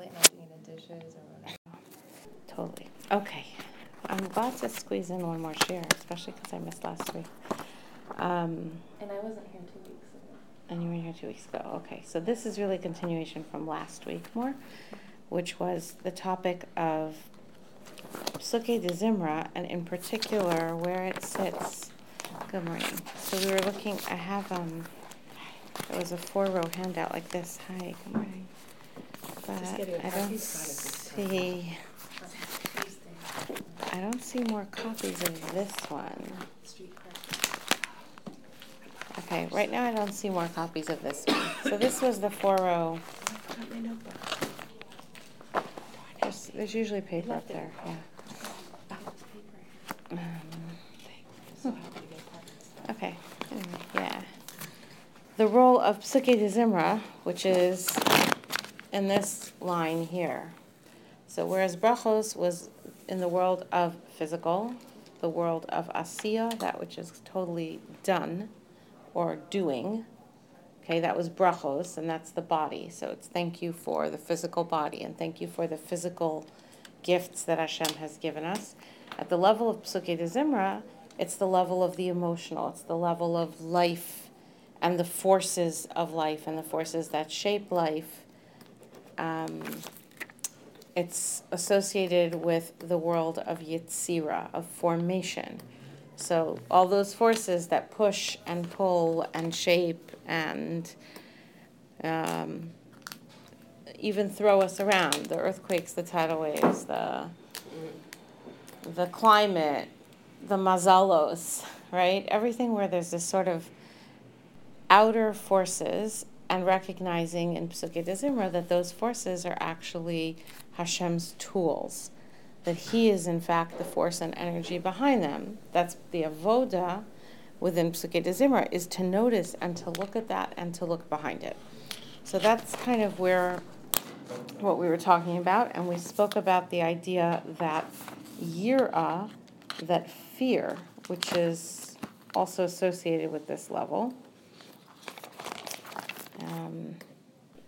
Like not doing the dishes or whatever. Totally. Okay. I'm about to squeeze in one more share, especially because I missed last week. Um, And I wasn't here two weeks ago. and you were here two weeks ago. Okay. So this is really a continuation from last week more, which was the topic of Psuke de Zimra, and in particular where it sits. Good morning. So we were looking, I have, um, it was a four row handout like this. Hi, good morning. But I don't copy's kind of see, I don't see more copies of this one. Okay, right now I don't see more copies of this one. So this was the four row, notebook. there's, there's usually paper up there, yeah. Oh. Um, So happy to get partners. Okay, anyway, yeah. The role of Psuke de Zimra, which is in this line here. So whereas Brachos was in the world of physical, the world of Asiya, that which is totally done or doing, okay, that was Brachos, and that's the body. So it's thank you for the physical body and thank you for the physical gifts that Hashem has given us. At the level of Psuke de Zimra, it's the level of the emotional, it's the level of life and the forces of life and the forces that shape life. Um, it's associated with the world of Yetzira, of formation. So, all those forces that push and pull and shape and um, even throw us around the earthquakes, the tidal waves, the, the climate, the mazalos, right? Everything where there's this sort of outer forces and recognizing in Psuke de Zimra that those forces are actually Hashem's tools, that He is in fact the force and energy behind them. That's the avoda within Psuke Zimra is to notice and to look at that and to look behind it. So that's kind of where what we were talking about, and we spoke about the idea that yira, that fear, which is also associated with this level, um,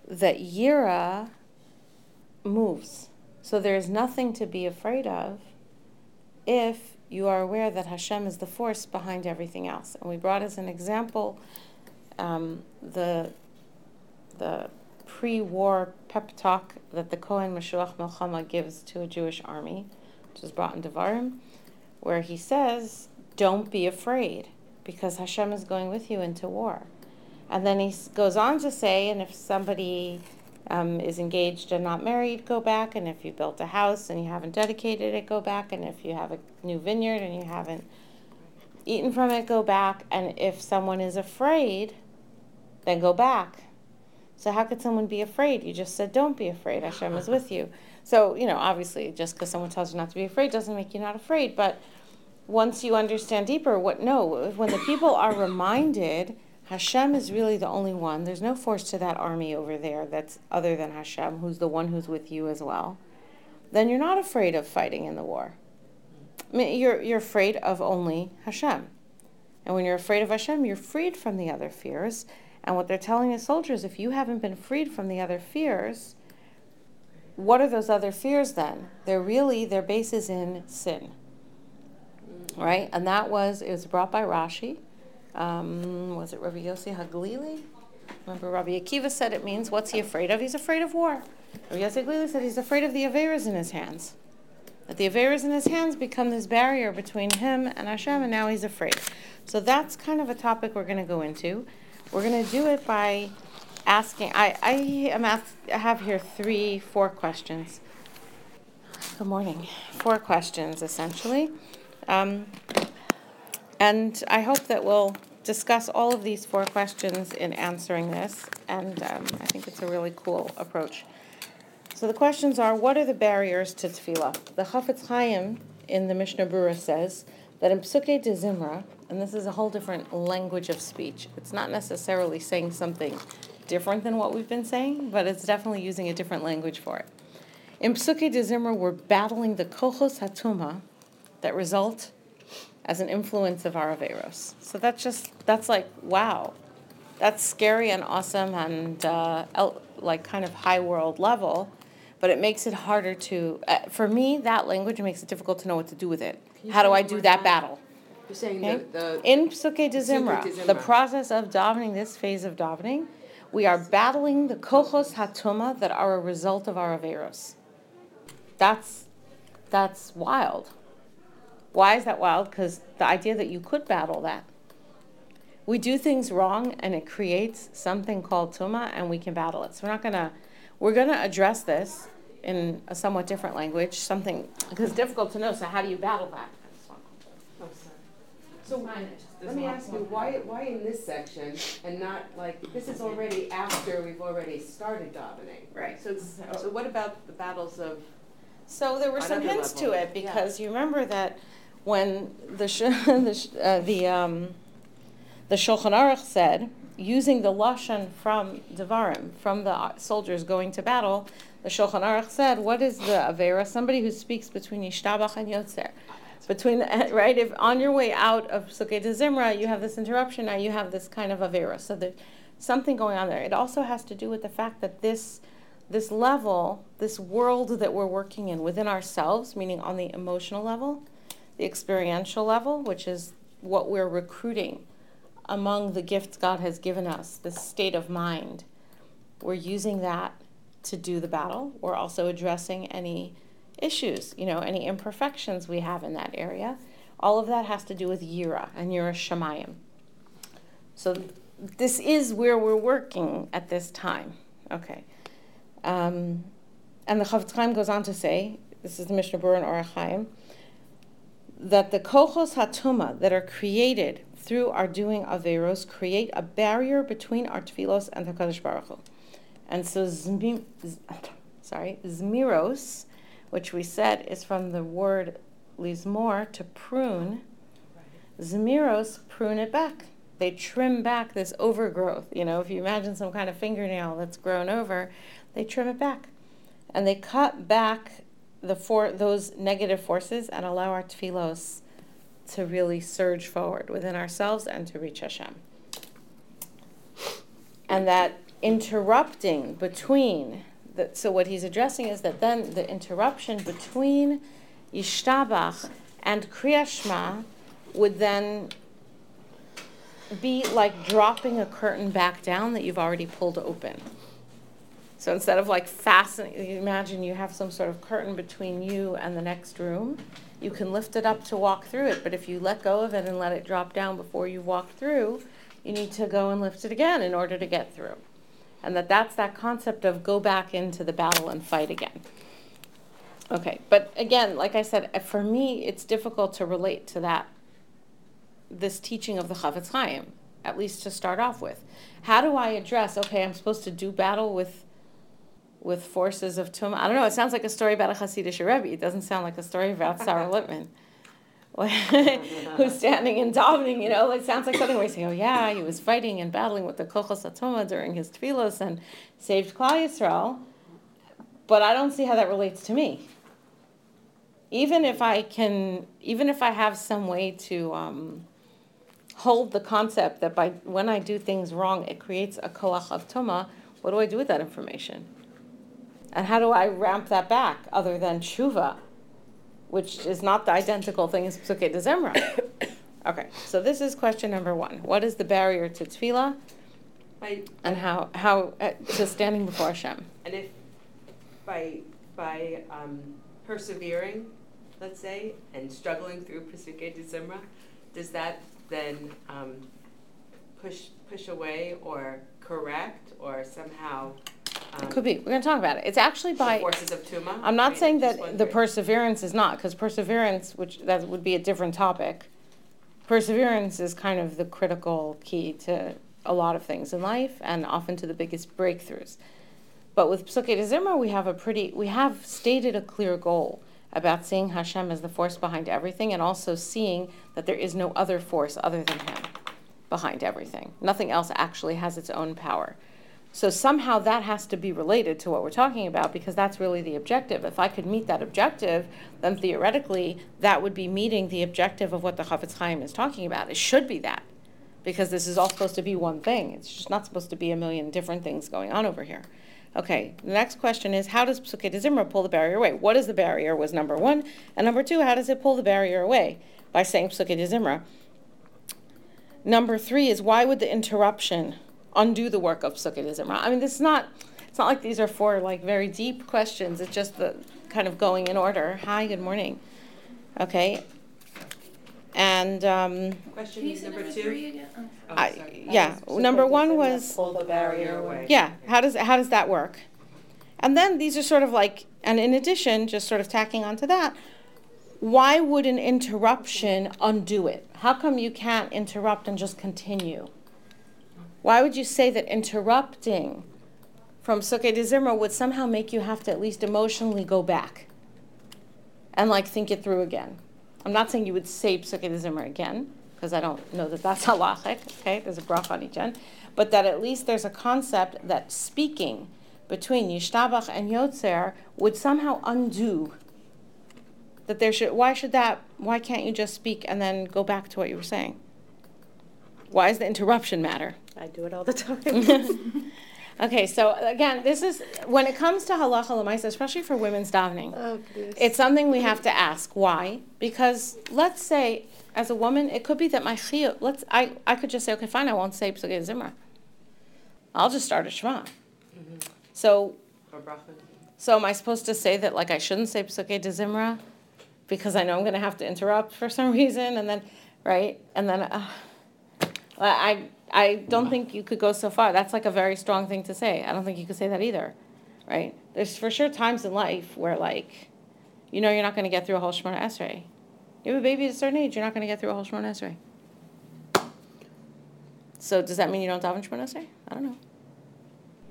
that yira moves. So there is nothing to be afraid of if you are aware that Hashem is the force behind everything else. And we brought as an example um, the the pre-war pep talk that the Kohen Mashuach Milchama gives to a Jewish army, which is brought in Devarim, where he says, "Don't be afraid, because Hashem is going with you into war." And then he goes on to say, and if somebody um, is engaged and not married, go back. And if you built a house and you haven't dedicated it, go back. And if you have a new vineyard and you haven't eaten from it, go back. And if someone is afraid, then go back. So how could someone be afraid? You just said, don't be afraid. Hashem is with you. So, you know, obviously, just because someone tells you not to be afraid doesn't make you not afraid. But once you understand deeper, what no, when the people are reminded Hashem is really the only one. There's no force to that army over there that's other than Hashem, who's the one who's with you as well. Then you're not afraid of fighting in the war. I mean, you're you're afraid of only Hashem. And when you're afraid of Hashem, you're freed from the other fears. And what they're telling the soldiers, if you haven't been freed from the other fears, what are those other fears then? They're really their base is in sin. Right? And that was it was brought by Rashi. Um, was it Rabbi Yossi Haglili? Remember Rabbi Akiva said it means what's he afraid of? He's afraid of war. Rabbi Yossi Haglili said he's afraid of the Averas in his hands. That the Averas in his hands become this barrier between him and Hashem, and now he's afraid. So that's kind of a topic we're going to go into. We're going to do it by asking. I, I am asked, I have here three, four questions. Good morning. Four questions, essentially. Um, and I hope that we'll discuss all of these four questions in answering this. And um, I think it's a really cool approach. So the questions are what are the barriers to tefillah? The Chafetz Chaim in the Mishnah Brura says that in Psuke de Zimra, and this is a whole different language of speech, it's not necessarily saying something different than what we've been saying, but it's definitely using a different language for it. In Psuke de Zimra, we're battling the Kochos Hatuma that result as an influence of our Averos. So that's just, that's like, wow. That's scary and awesome and uh, el- like kind of high world level. but it makes it harder to. Uh, for me, that language makes it difficult to know what to do with it. How do I do that battle? You're saying Okay. the, the In Psuke de Zimra, the process of davening, this phase of davening, we are battling the kohos hatuma that are a result of our averos. That's that's wild. Why is that wild? Because the idea that you could battle that. We do things wrong and it creates something called tuma and we can battle it. So we're not gonna we're gonna address this in a somewhat different language, something because it's difficult to know. So how do you battle that? Oh, sorry. So let me ask you, why, why in this section and not like, this is already after we've already started davening? Right. So, so what about the battles of, So there were some Another hints to it because you remember that when the the uh, the um, the Shulchan Aruch said using the lashon from Devarim from the soldiers going to battle, the Shulchan Aruch said, "What is the avera? Somebody who speaks between Yishtabach and Yotzer." Between right, if on your way out of Psuke de Zimra, you have this interruption. Now you have this kind of avera. So there's something going on there. It also has to do with the fact that this this level, this world that we're working in within ourselves, meaning on the emotional level, the experiential level, which is what we're recruiting among the gifts God has given us, this state of mind. We're using that to do the battle. We're also addressing any issues, you know, any imperfections we have in that area. All of that has to do with Yira and Yira Shemayim. So this is where we're working at this time. Okay. Um, and the Chafetz Chaim goes on to say, this is the Mishnah Berurah and Orach Chaim, that the kochos hatuma that are created through our doing averos create a barrier between our tefillos and the Kadosh Baruch Hu. And so, zmi, z- sorry, zmiros, which we said is from the word lismor to prune. Zmiros prune it back. They trim back this overgrowth. You know, if you imagine some kind of fingernail that's grown over, they trim it back, and they cut back the for those negative forces and allow our tefillos to really surge forward within ourselves and to reach Hashem. And that interrupting between the, so what he's addressing is that then the interruption between Yishtabach and Kriyashma would then be like dropping a curtain back down that you've already pulled open. So instead of like fastening, imagine you have some sort of curtain between you and the next room. You can lift it up to walk through it, but if you let go of it and let it drop down before you walk through, you need to go and lift it again in order to get through. And that that's that concept of go back into the battle and fight again. Okay, but again, like I said, for me, it's difficult to relate to that, this teaching of the Chafetz Chaim, at least to start off with. How do I address, okay, I'm supposed to do battle with with forces of Tum. I don't know. It sounds like a story about a Hasidic Rebbe. It doesn't sound like a story about Sarah Littman, who's standing and davening. You know, it sounds like something where you say, "Oh yeah, he was fighting and battling with the Kochos Atoma during his tefillos and saved Klal Yisrael." But I don't see how that relates to me. Even if I can, even if I have some way to um, hold the concept that by when I do things wrong, it creates a koach of tuma. What do I do with that information? And how do I ramp that back other than tshuva, which is not the identical thing as psuke de zemra? okay, so this is question number one. What is the barrier to tefillah, by, and how how uh, to standing before Hashem? and if, by, by um, persevering, let's say, and struggling through Pesukei de Zimra, does that then um, push, push away or correct or somehow? Um, Could be. We're going to talk about it. It's actually The by. forces of Tuma? I'm I not mean, saying just that the wondering. perseverance is not, because perseverance, which that would be a different topic. Perseverance is kind of the critical key to a lot of things in life, and often to the biggest breakthroughs. But with Psuke de we have a pretty, we have stated a clear goal about seeing Hashem as the force behind everything, and also seeing that there is no other force other than Him behind everything. Nothing else actually has its own power. So somehow that has to be related to what we're talking about because that's really the objective. If I could meet that objective, then theoretically that would be meeting the objective of what the Chafetz Chaim is talking about. It should be that because this is all supposed to be one thing. It's just not supposed to be a million different things going on over here. Okay, the next question is how does Psuke de Zimra pull the barrier away? What is the barrier was number one. And number two, how does it pull the barrier away? By saying Psuke de Zimra. Number three is why would the interruption undo the work of Psuke de Zimra? I mean, this is not, it's not like these are four like very deep questions. It's just the kind of going in order. Hi, good morning. Okay. And um, Question is number two? Oh, I, sorry. yeah, number one was Pull the barrier away. yeah. How does how does that work? And then these are sort of like, and in addition, just sort of tacking onto that, why would an interruption undo it? How come you can't interrupt and just continue? Why would you say that interrupting from Psuke de Zimra would somehow make you have to at least emotionally go back and like think it through again? I'm not saying you would say Psuke de Zimra again, because I don't know that that's halachic, okay? There's a brach on each end. But that at least there's a concept that speaking between Yishtabach and Yotzer would somehow undo that there should, why should that, why can't you just speak and then go back to what you were saying? Why does the interruption matter? I do it all the time. Okay, so again, this is, when it comes to halacha lemaisa, especially for women's davening, oh, goodness. it's something we have to ask. Why? Because let's say, as a woman, it could be that my chiyuv, let's, I, I could just say, okay, fine, I won't say psukei zimra. I'll just start a shema. So, Or bracha. so am I supposed to say that like I shouldn't say psukei de zimra because I know I'm going to have to interrupt for some reason, and then, right, and then, uh, I, I don't think you could go so far. That's like a very strong thing to say. I don't think you could say that either, right? There's for sure times in life where like, you know, you're not going to get through a whole Shemona Esrei. You have a baby at a certain age, you're not going to get through a whole Shemona Esrei. So does that mean you don't daven Shemona Esrei? I don't know.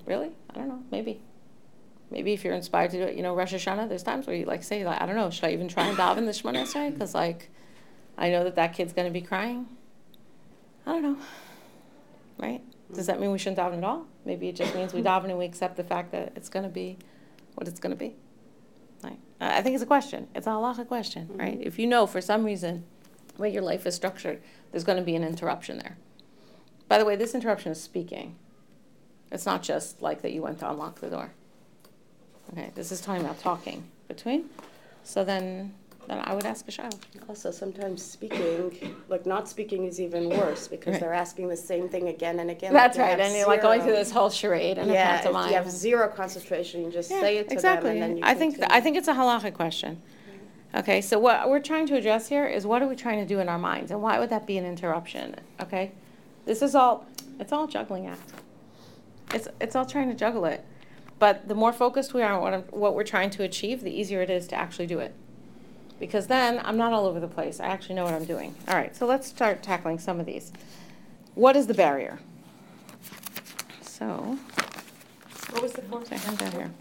Really? I don't know. Maybe. Maybe if you're inspired to do it, you know, Rosh Hashanah, there's times where you like say, like, I don't know, should I even try and daven the Shemona Esrei? Because like, I know that that kid's going to be crying. I don't know. Right? Does that mean we shouldn't daven at all? Maybe it just means we daven and we accept the fact that it's going to be what it's going to be. Like, I think it's a question. It's a halacha question, mm-hmm. right? If you know for some reason the way your life is structured, there's going to be an interruption there. By the way, this interruption is speaking. It's not just like that you went to unlock the door. Okay, this is talking about talking between. So then, then I would ask a child. Also, sometimes speaking, like not speaking is even worse because Right. they're asking the same thing again and again. That's you right, have and you're like going through zero- this whole charade and a Yeah, if pantomime. you have zero concentration, you just Yeah, say it to exactly. them and then you I think, continue. I think it's a halachic question. Okay, so what we're trying to address here is what are we trying to do in our minds, and why would that be an interruption? Okay, this is all, it's all juggling act. It's, it's all trying to juggle it. But the more focused we are on what, I'm- what we're trying to achieve, the easier it is to actually do it. Because then I'm not all over the place. I actually know what I'm doing. All right, so let's start tackling some of these. What is the barrier? So, What was the fourth? I have that here?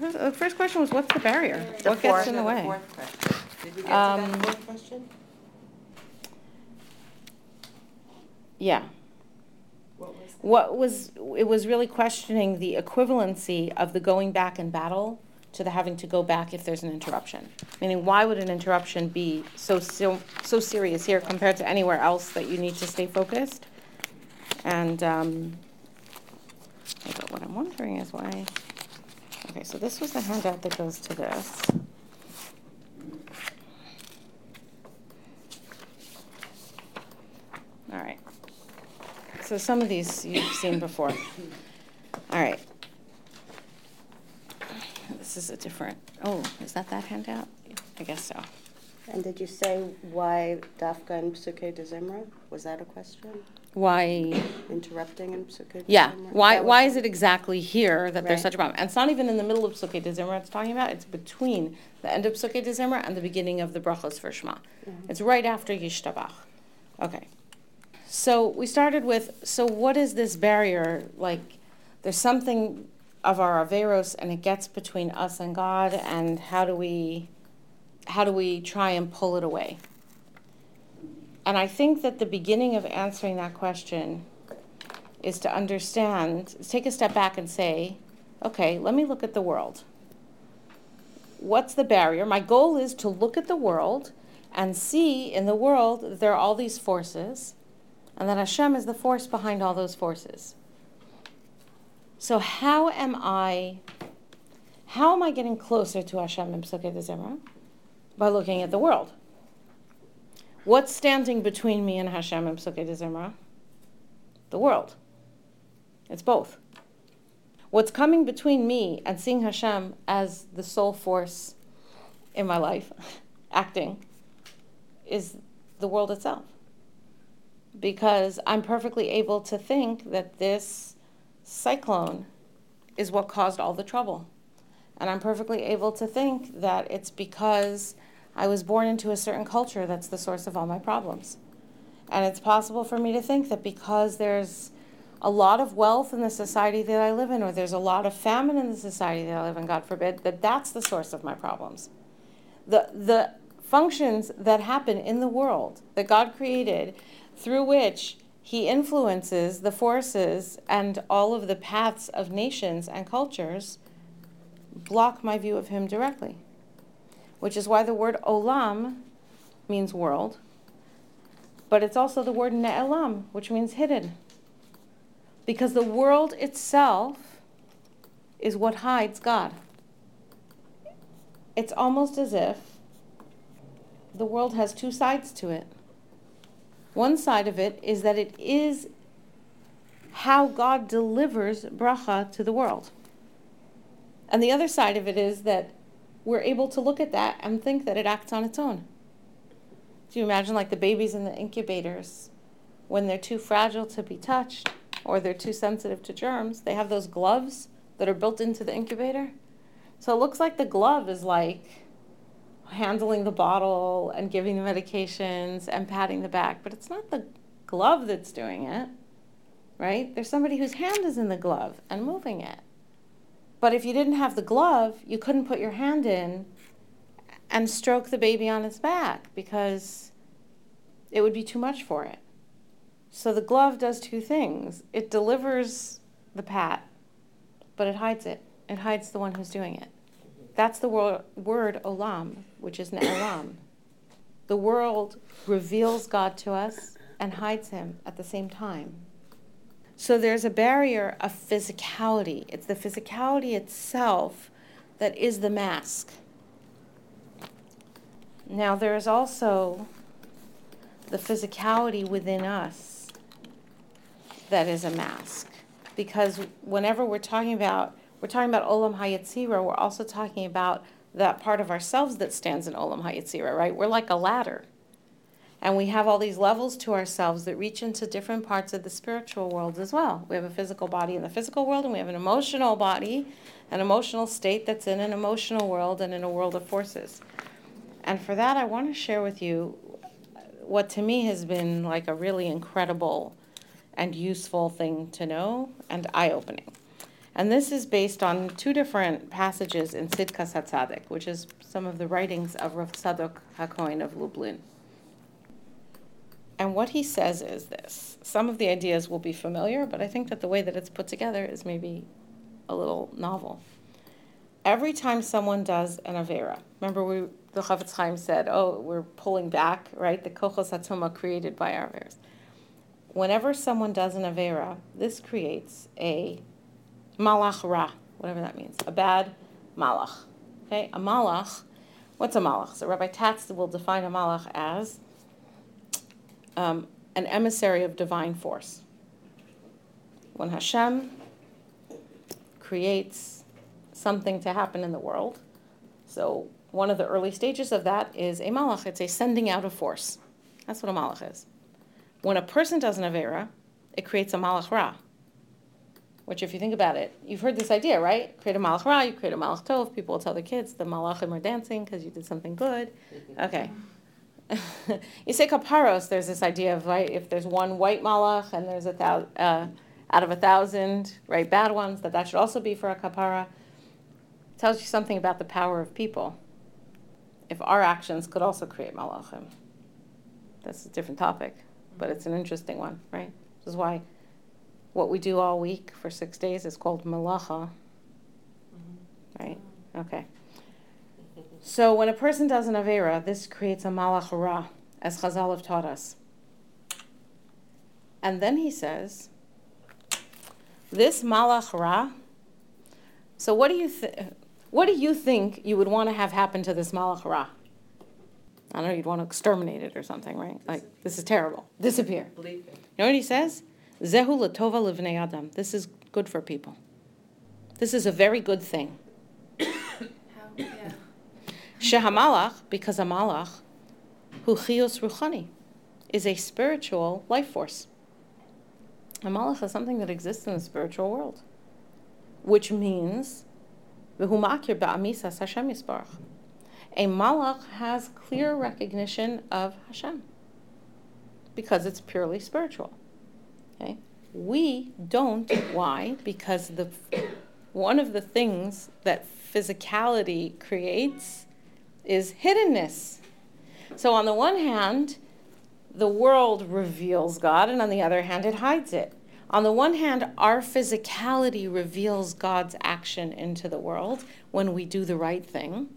The first question was, what's the barrier? The What gets fourth. in the way? fourth question. Did we get to Um, that fourth question? Yeah. What was? What was, it was really questioning the equivalency of the going back in battle to the having to go back if there's an interruption. Meaning, why would an interruption be so, so, so serious here compared to anywhere else that you need to stay focused? And, um, but what I'm wondering is why, okay, so this was the handout that goes to this. All right. So some of these you've seen before. All right. Is a different, oh, is that that handout? I guess so. And did you say why Dafka and Psuke de Zimra? Was that a question? Why, Interrupting in Psuke de yeah, Zimra? why, That why is it exactly here that there's Right. such a problem? And it's not even in the middle of Psuke de Zimra it's talking about, it's between the end of Psuke de Zimra and the beginning of the brachos for Shema. Mm-hmm. It's right after Yishtabach. Okay. So we started with, so what is this barrier? Like, there's something of our Averos and it gets between us and God, and how do we, how do we try and pull it away? And I think that the beginning of answering that question is to understand, take a step back and say, okay, let me look at the world. What's the barrier? My goal is to look at the world and see in the world there are all these forces and that Hashem is the force behind all those forces. So how am I how am I getting closer to Hashem in Pesukei Zimra? By looking at the world. What's standing between me and Hashem in Pesukei Zimra? The world. It's both. What's coming between me and seeing Hashem as the sole force in my life, acting, is the world itself. Because I'm perfectly able to think that this cyclone is what caused all the trouble. And I'm perfectly able to think that it's because I was born into a certain culture that's the source of all my problems. And it's possible for me to think that because there's a lot of wealth in the society that I live in, or there's a lot of famine in the society that I live in, God forbid, that that's the source of my problems. The, the functions that happen in the world that God created through which He influences the forces and all of the paths of nations and cultures block my view of Him directly. Which is why the word olam means world, but it's also the word ne'elam, which means hidden. Because the world itself is what hides God. It's almost as if the world has two sides to it. One side of it is that it is how God delivers bracha to the world. And the other side of it is that we're able to look at that and think that it acts on its own. Do you imagine like the babies in the incubators when they're too fragile to be touched? or they're too sensitive to germs, they have those gloves that are built into the incubator. So it looks like the glove is like handling the bottle and giving the medications and patting the back, but it's not the glove that's doing it, right? There's somebody whose hand is in the glove and moving it. But if you didn't have the glove, you couldn't put your hand in and stroke the baby on its back because it would be too much for it. So the glove does two things it delivers the pat, but it hides it. It hides the one who's doing it. That's the word, word olam, which is an ne'elam. The world reveals God to us and hides him at the same time. So there's a barrier of physicality. It's the physicality itself that is the mask. Now, there is also the physicality within us that is a mask. Because whenever we're talking about, we're talking about Olam Hayetzira, we're also talking about that part of ourselves that stands in Olam Hayetzira, right? We're like a ladder. And we have all these levels to ourselves that reach into different parts of the spiritual world as well. We have a physical body in the physical world, and we have an emotional body, an emotional state that's in an emotional world and in a world of forces. And for that, I want to share with you what to me has been like a really incredible and useful thing to know and eye opening. And this is based on two different passages in Tzidkas HaTzadik, which is some of the writings of Rav Tzadok HaKohen of Lublin. And what he says is this some of the ideas will be familiar, but I think that the way that it's put together is maybe a little novel. Every time someone does an Avera, remember we, the Chafetz Chaim said, oh, we're pulling back, right? The Kochos HaTuma created by our Averas whenever someone does an Avera, this creates a malach ra, whatever that means, a bad malach. Okay, a malach, what's a malach? So Rabbi Tatz will define a malach as um, an emissary of divine force. When Hashem creates something to happen in the world, so one of the early stages of that is a malach, it's a sending out of force. That's what a malach is. When a person does an Avera, it creates a Malach Ra. Which, if you think about it, you've heard this idea, right? Create a Malach Ra, you create a Malach Tov. People will tell their kids the Malachim are dancing because you did something good. Okay. you say kaparos, there's this idea of, right, if there's one white Malach and there's a thousand, uh, out of a thousand, right, bad ones, that that should also be for a kapara. Tells you something about the power of people. If our actions could also create malachim. That's a different topic but it's an interesting one, right? This is why what we do all week for six days is called malacha, mm-hmm. right? Okay. So when a person does an avera, this creates a malachara, as Chazal have taught us. And then he says, this malach ra. So what do you th- what do you think you would want to have happen to this malach ra? I don't know. You'd want to exterminate it or something, right? Like this is terrible. Disappear. You know what he says? Zehu latova livnei adam. This is good for people. This is a very good thing. Shehamalach, because a malach, hu chiyus ruchani, is a spiritual life force. A malach is something that exists in the spiritual world, which means v'hu makir ba'amisas Hashem yisbarach. A malach has clear recognition of Hashem because it's purely spiritual. Okay, we don't. Why? Because the one of the things that physicality creates is hiddenness. So, on the one hand, the world reveals God, and on the other hand, it hides it. On the one hand, our physicality reveals God's action into the world when we do the right thing.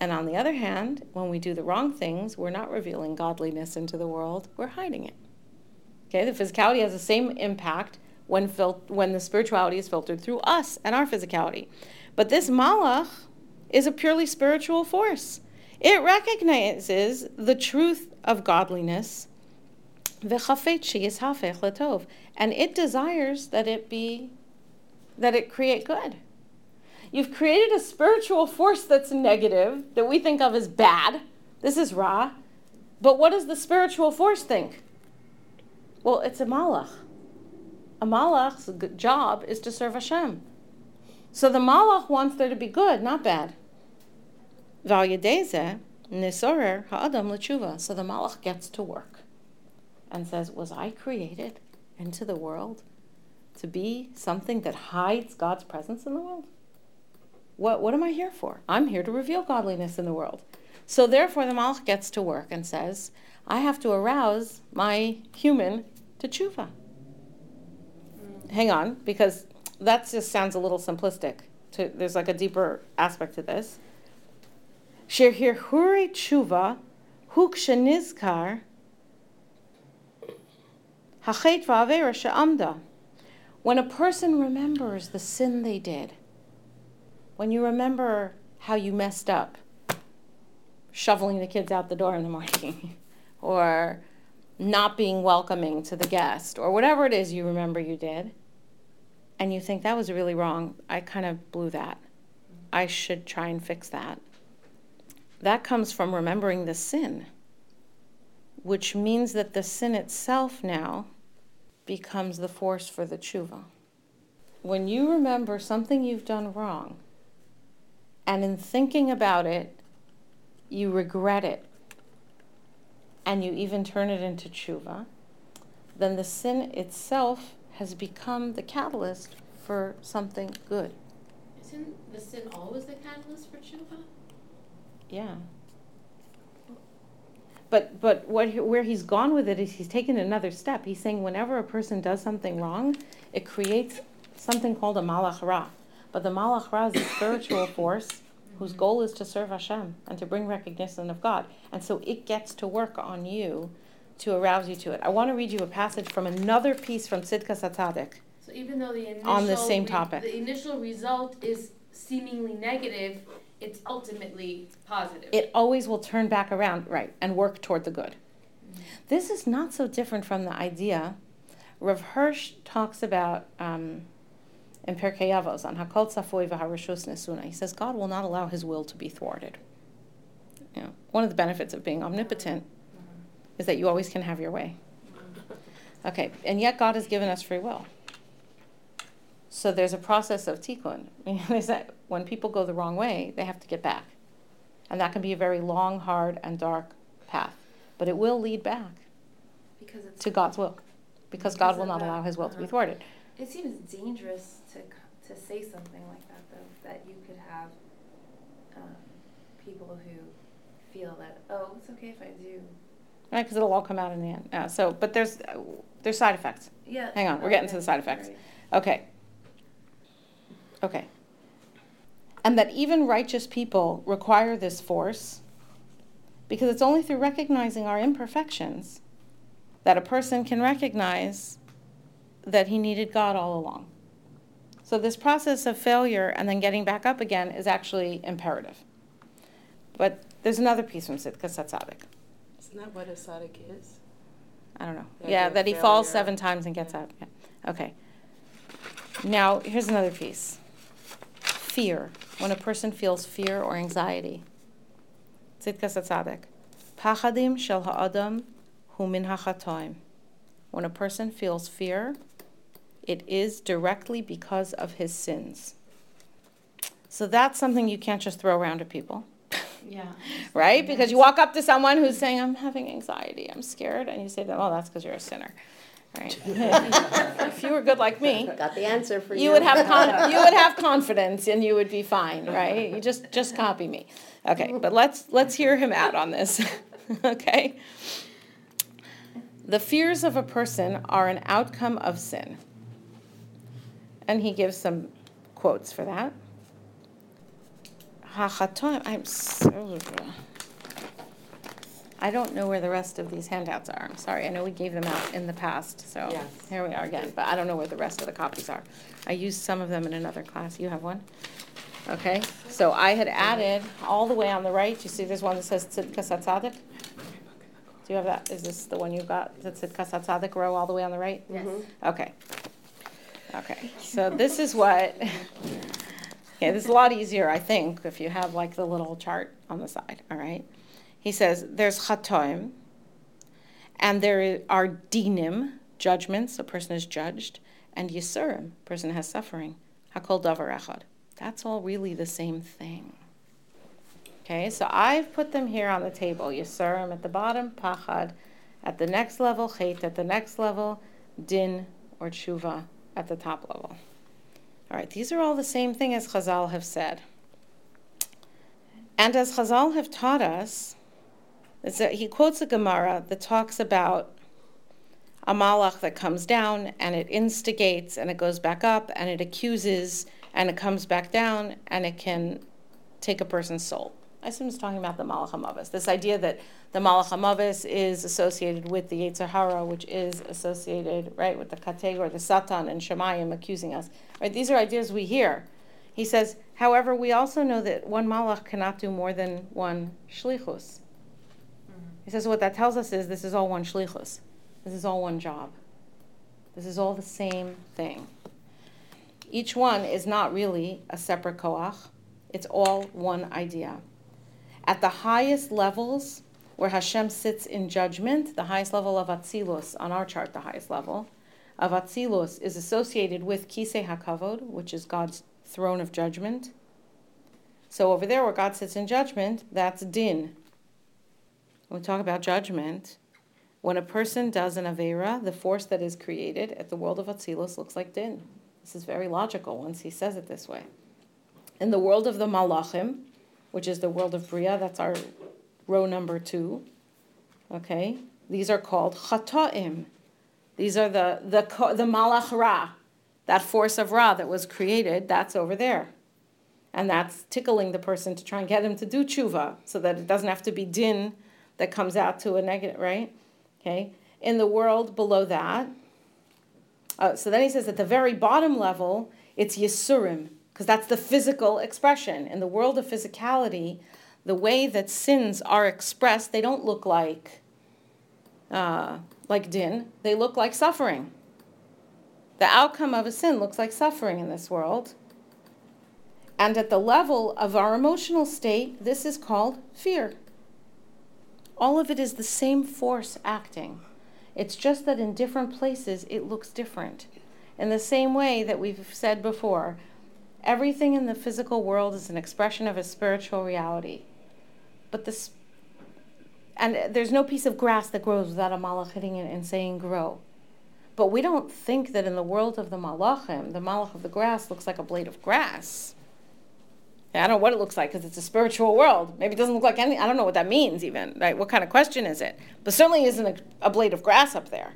And on the other hand, when we do the wrong things, we're not revealing godliness into the world, we're hiding it. Okay, the physicality has the same impact when, fil- when the spirituality is filtered through us and our physicality. But this malach is a purely spiritual force. It recognizes the truth of godliness, and it desires that it be, that it create good. You've created a spiritual force that's negative, that we think of as bad. This is Ra. But what does the spiritual force think? Well, it's a malach. A malach's job is to serve Hashem. So the malach wants there to be good, not bad. Valyadeze nisorer ha'adam l'tshuva. So the malach gets to work and says, "Was I created into the world to be something that hides God's presence in the world? What what am I here for? I'm here to reveal godliness in the world." So therefore, the malach gets to work and says, "I have to arouse my human to tshuva." Hang on, because that just sounds a little simplistic. To, there's like a deeper aspect to this. Shehirhure tshuva hukshenizkar hachet va'avera she'amda. When a person remembers the sin they did, when you remember how you messed up, shoveling the kids out the door in the morning, or not being welcoming to the guest, or whatever it is you remember you did, and you think that was really wrong, I kind of blew that. I should try and fix that. That comes from remembering the sin, which means that the sin itself now becomes the force for the tshuva. When you remember something you've done wrong, and in thinking about it, you regret it, and you even turn it into tshuva, then the sin itself has become the catalyst for something good. Isn't the sin always the catalyst for tshuva? Yeah. But but what he- where he's gone with it is he's taken another step. He's saying whenever a person does something wrong, it creates something called a malach ra. But the malach ra is a spiritual force whose goal is to serve Hashem and to bring recognition of God. And so it gets to work on you to arouse you to it. I want to read you a passage from another piece from Tzidkas HaTzadik. So even though the initial On the same re- topic. the initial result is seemingly negative, it's ultimately positive. it always will turn back around, right, and work toward the good. This is not so different from the idea. Rav Hirsch talks about um, in Pirkei Avos on Hakol Tzafoi v'Harishus Nesuna. He says God will not allow His will to be thwarted. You know, one of the benefits of being omnipotent is that you always can have your way. Okay, and yet God has given us free will. So there's a process of tikkun. Is that when people go the wrong way, they have to get back, and that can be a very long, hard, and dark path. But it will lead back because it's to God's will, because Because God will not allow His will to be Uh-huh. thwarted. It seems dangerous to to say something like that, though. That you could have um, people who feel that oh, it's okay if I do. Right, because it'll all come out in the end. Uh, so, but there's uh, there's side effects. Yeah. Hang on, we're getting to the side effects. right. Okay. Okay. And that even righteous people require this force because it's only through recognizing our imperfections that a person can recognize that he needed God all along. So this process of failure and then getting back up again is actually imperative. But there's another piece from Tzidkas Tzaddik. Isn't that what a tzaddik is? I don't know. The Yeah, that he falls seven times and gets up. Yeah. Okay. Now, here's another piece. Fear. When a person feels fear or anxiety. Tzidkas Tzaddik. Pachadim shel ha'adam hu min hachatoim. When a person feels fear, it is directly because of his sins. So that's something you can't just throw around to people Yeah. right? Because you walk up to someone who's saying, I'm having anxiety, I'm scared, and you say to them, Oh, that's because you're a sinner. Right? if you were good like me, Got the answer for you. you would have con- you would have confidence and you would be fine, right? You just just copy me. Okay, but let's let's hear him out on this. okay? The fears of a person are an outcome of sin. And he gives some quotes for that. Hachatoim, I'm so I don't know where the rest of these handouts are. I'm sorry. I know we gave them out in the past, so Yes. here we are again. But I don't know where the rest of the copies are. I used some of them in another class. You have one? Okay, so I had added all the way on the right, you see there's one that says Tzidkas HaTzadik? Do you have that? Is this the one you got, the Tzidkas HaTzadik row all the way on the right? Yes. Mm-hmm. Okay. Okay, so this is what, yeah, this is a lot easier, I think, if you have like the little chart on the side, all right? He says there's chatoim, and there are dinim, judgments, a person is judged, and yisurim, person has suffering. Hakol davar echad. That's all really the same thing. Okay, so I've put them here on the table. Yisurim at the bottom, pachad at the next level, chait at the next level, din or tshuva at the top level. All right, these are all the same thing as Chazal have said. And as Chazal have taught us, he quotes a Gemara that talks about a malach that comes down and it instigates and it goes back up and it accuses and it comes back down and it can take a person's soul. I assume it's talking about the malach hamavis. This idea that the malach hamavis is associated with the Yetzer Hara, which is associated right with the kateg or the satan and shemayim accusing us. Right? These are ideas we hear. He says, however, we also know that one malach cannot do more than one shlichus. Mm-hmm. He says what that tells us is this is all one shlichus. This is all one job. This is all the same thing. Each one is not really a separate koach. It's all one idea. At the highest levels, where Hashem sits in judgment, the highest level of Atzilus, on our chart, the highest level of Atzilus, is associated with Kisei HaKavod, which is God's throne of judgment. So over there, where God sits in judgment, that's Din. When we talk about judgment, when a person does an Avera, the force that is created at the world of Atzilus looks like Din. This is very logical once he says it this way. In the world of the Malachim, which is the world of Bria, that's our row number two. Okay, these are called Chataim. These are the the the Malach Ra, that force of Ra that was created. That's over there, and that's tickling the person to try and get him to do tshuva, so that it doesn't have to be din that comes out to a negative, right? Okay. In the world below that, uh, so then he says at the very bottom level, it's Yisurim, because that's the physical expression. In the world of physicality, the way that sins are expressed, they don't look like uh, like din. They look like suffering. The outcome of a sin looks like suffering in this world. And at the level of our emotional state, this is called fear. All of it is the same force acting. It's just that in different places it looks different. In the same way that we've said before, everything in the physical world is an expression of a spiritual reality. But this, and there's no piece of grass that grows without a malach hitting it and saying grow. But we don't think that in the world of the malachim, the malach of the grass looks like a blade of grass. I don't know what it looks like because it's a spiritual world. Maybe it doesn't look like any. I don't know what that means even. Right? What kind of question is it? But certainly isn't a, a blade of grass up there,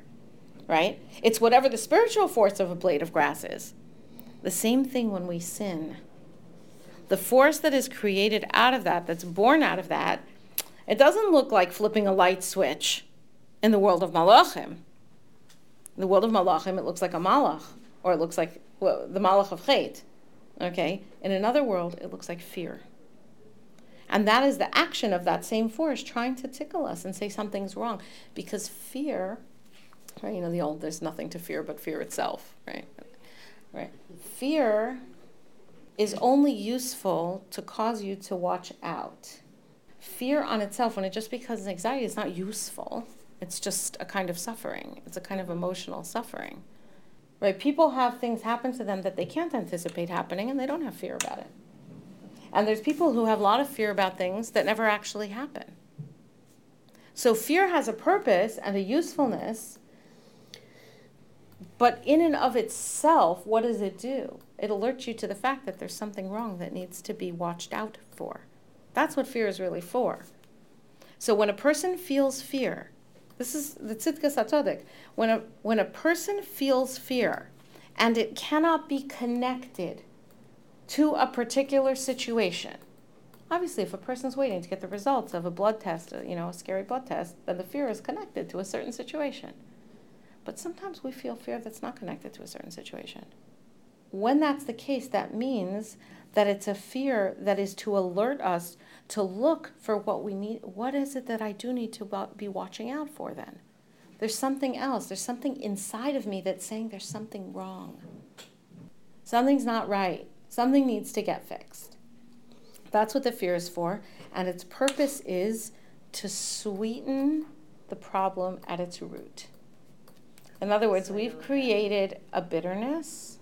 right? It's whatever the spiritual force of a blade of grass is. The same thing when we sin. The force that is created out of that, that's born out of that, it doesn't look like flipping a light switch in the world of malachim. In the world of malachim, it looks like a malach, or it looks like well, the malach of chait. Okay? In another world, it looks like fear. And that is the action of that same force trying to tickle us and say something's wrong. Because fear, right, you know, the old, there's nothing to fear but fear itself, right? Right. Fear is only useful to cause you to watch out. Fear on itself, when it just becomes anxiety, is not useful. It's just a kind of suffering. It's a kind of emotional suffering. Right? People have things happen to them that they can't anticipate happening and they don't have fear about it. And there's people who have a lot of fear about things that never actually happen. So fear has a purpose and a usefulness, but in and of itself, what does it do? It alerts you to the fact that there's something wrong that needs to be watched out for. That's what fear is really for. So when a person feels fear, this is the Tzidkas HaTzaddik. When a when a person feels fear, and it cannot be connected to a particular situation. Obviously, if a person's waiting to get the results of a blood test, you know, a scary blood test, then the fear is connected to a certain situation. But sometimes we feel fear that's not connected to a certain situation. When that's the case, that means that it's a fear that is to alert us to look for what we need. What is it that I do need to be watching out for then? There's something else. There's something inside of me that's saying there's something wrong. Something's not right. Something needs to get fixed. That's what the fear is for. And its purpose is to sweeten the problem at its root. In other words, we've created a bitterness,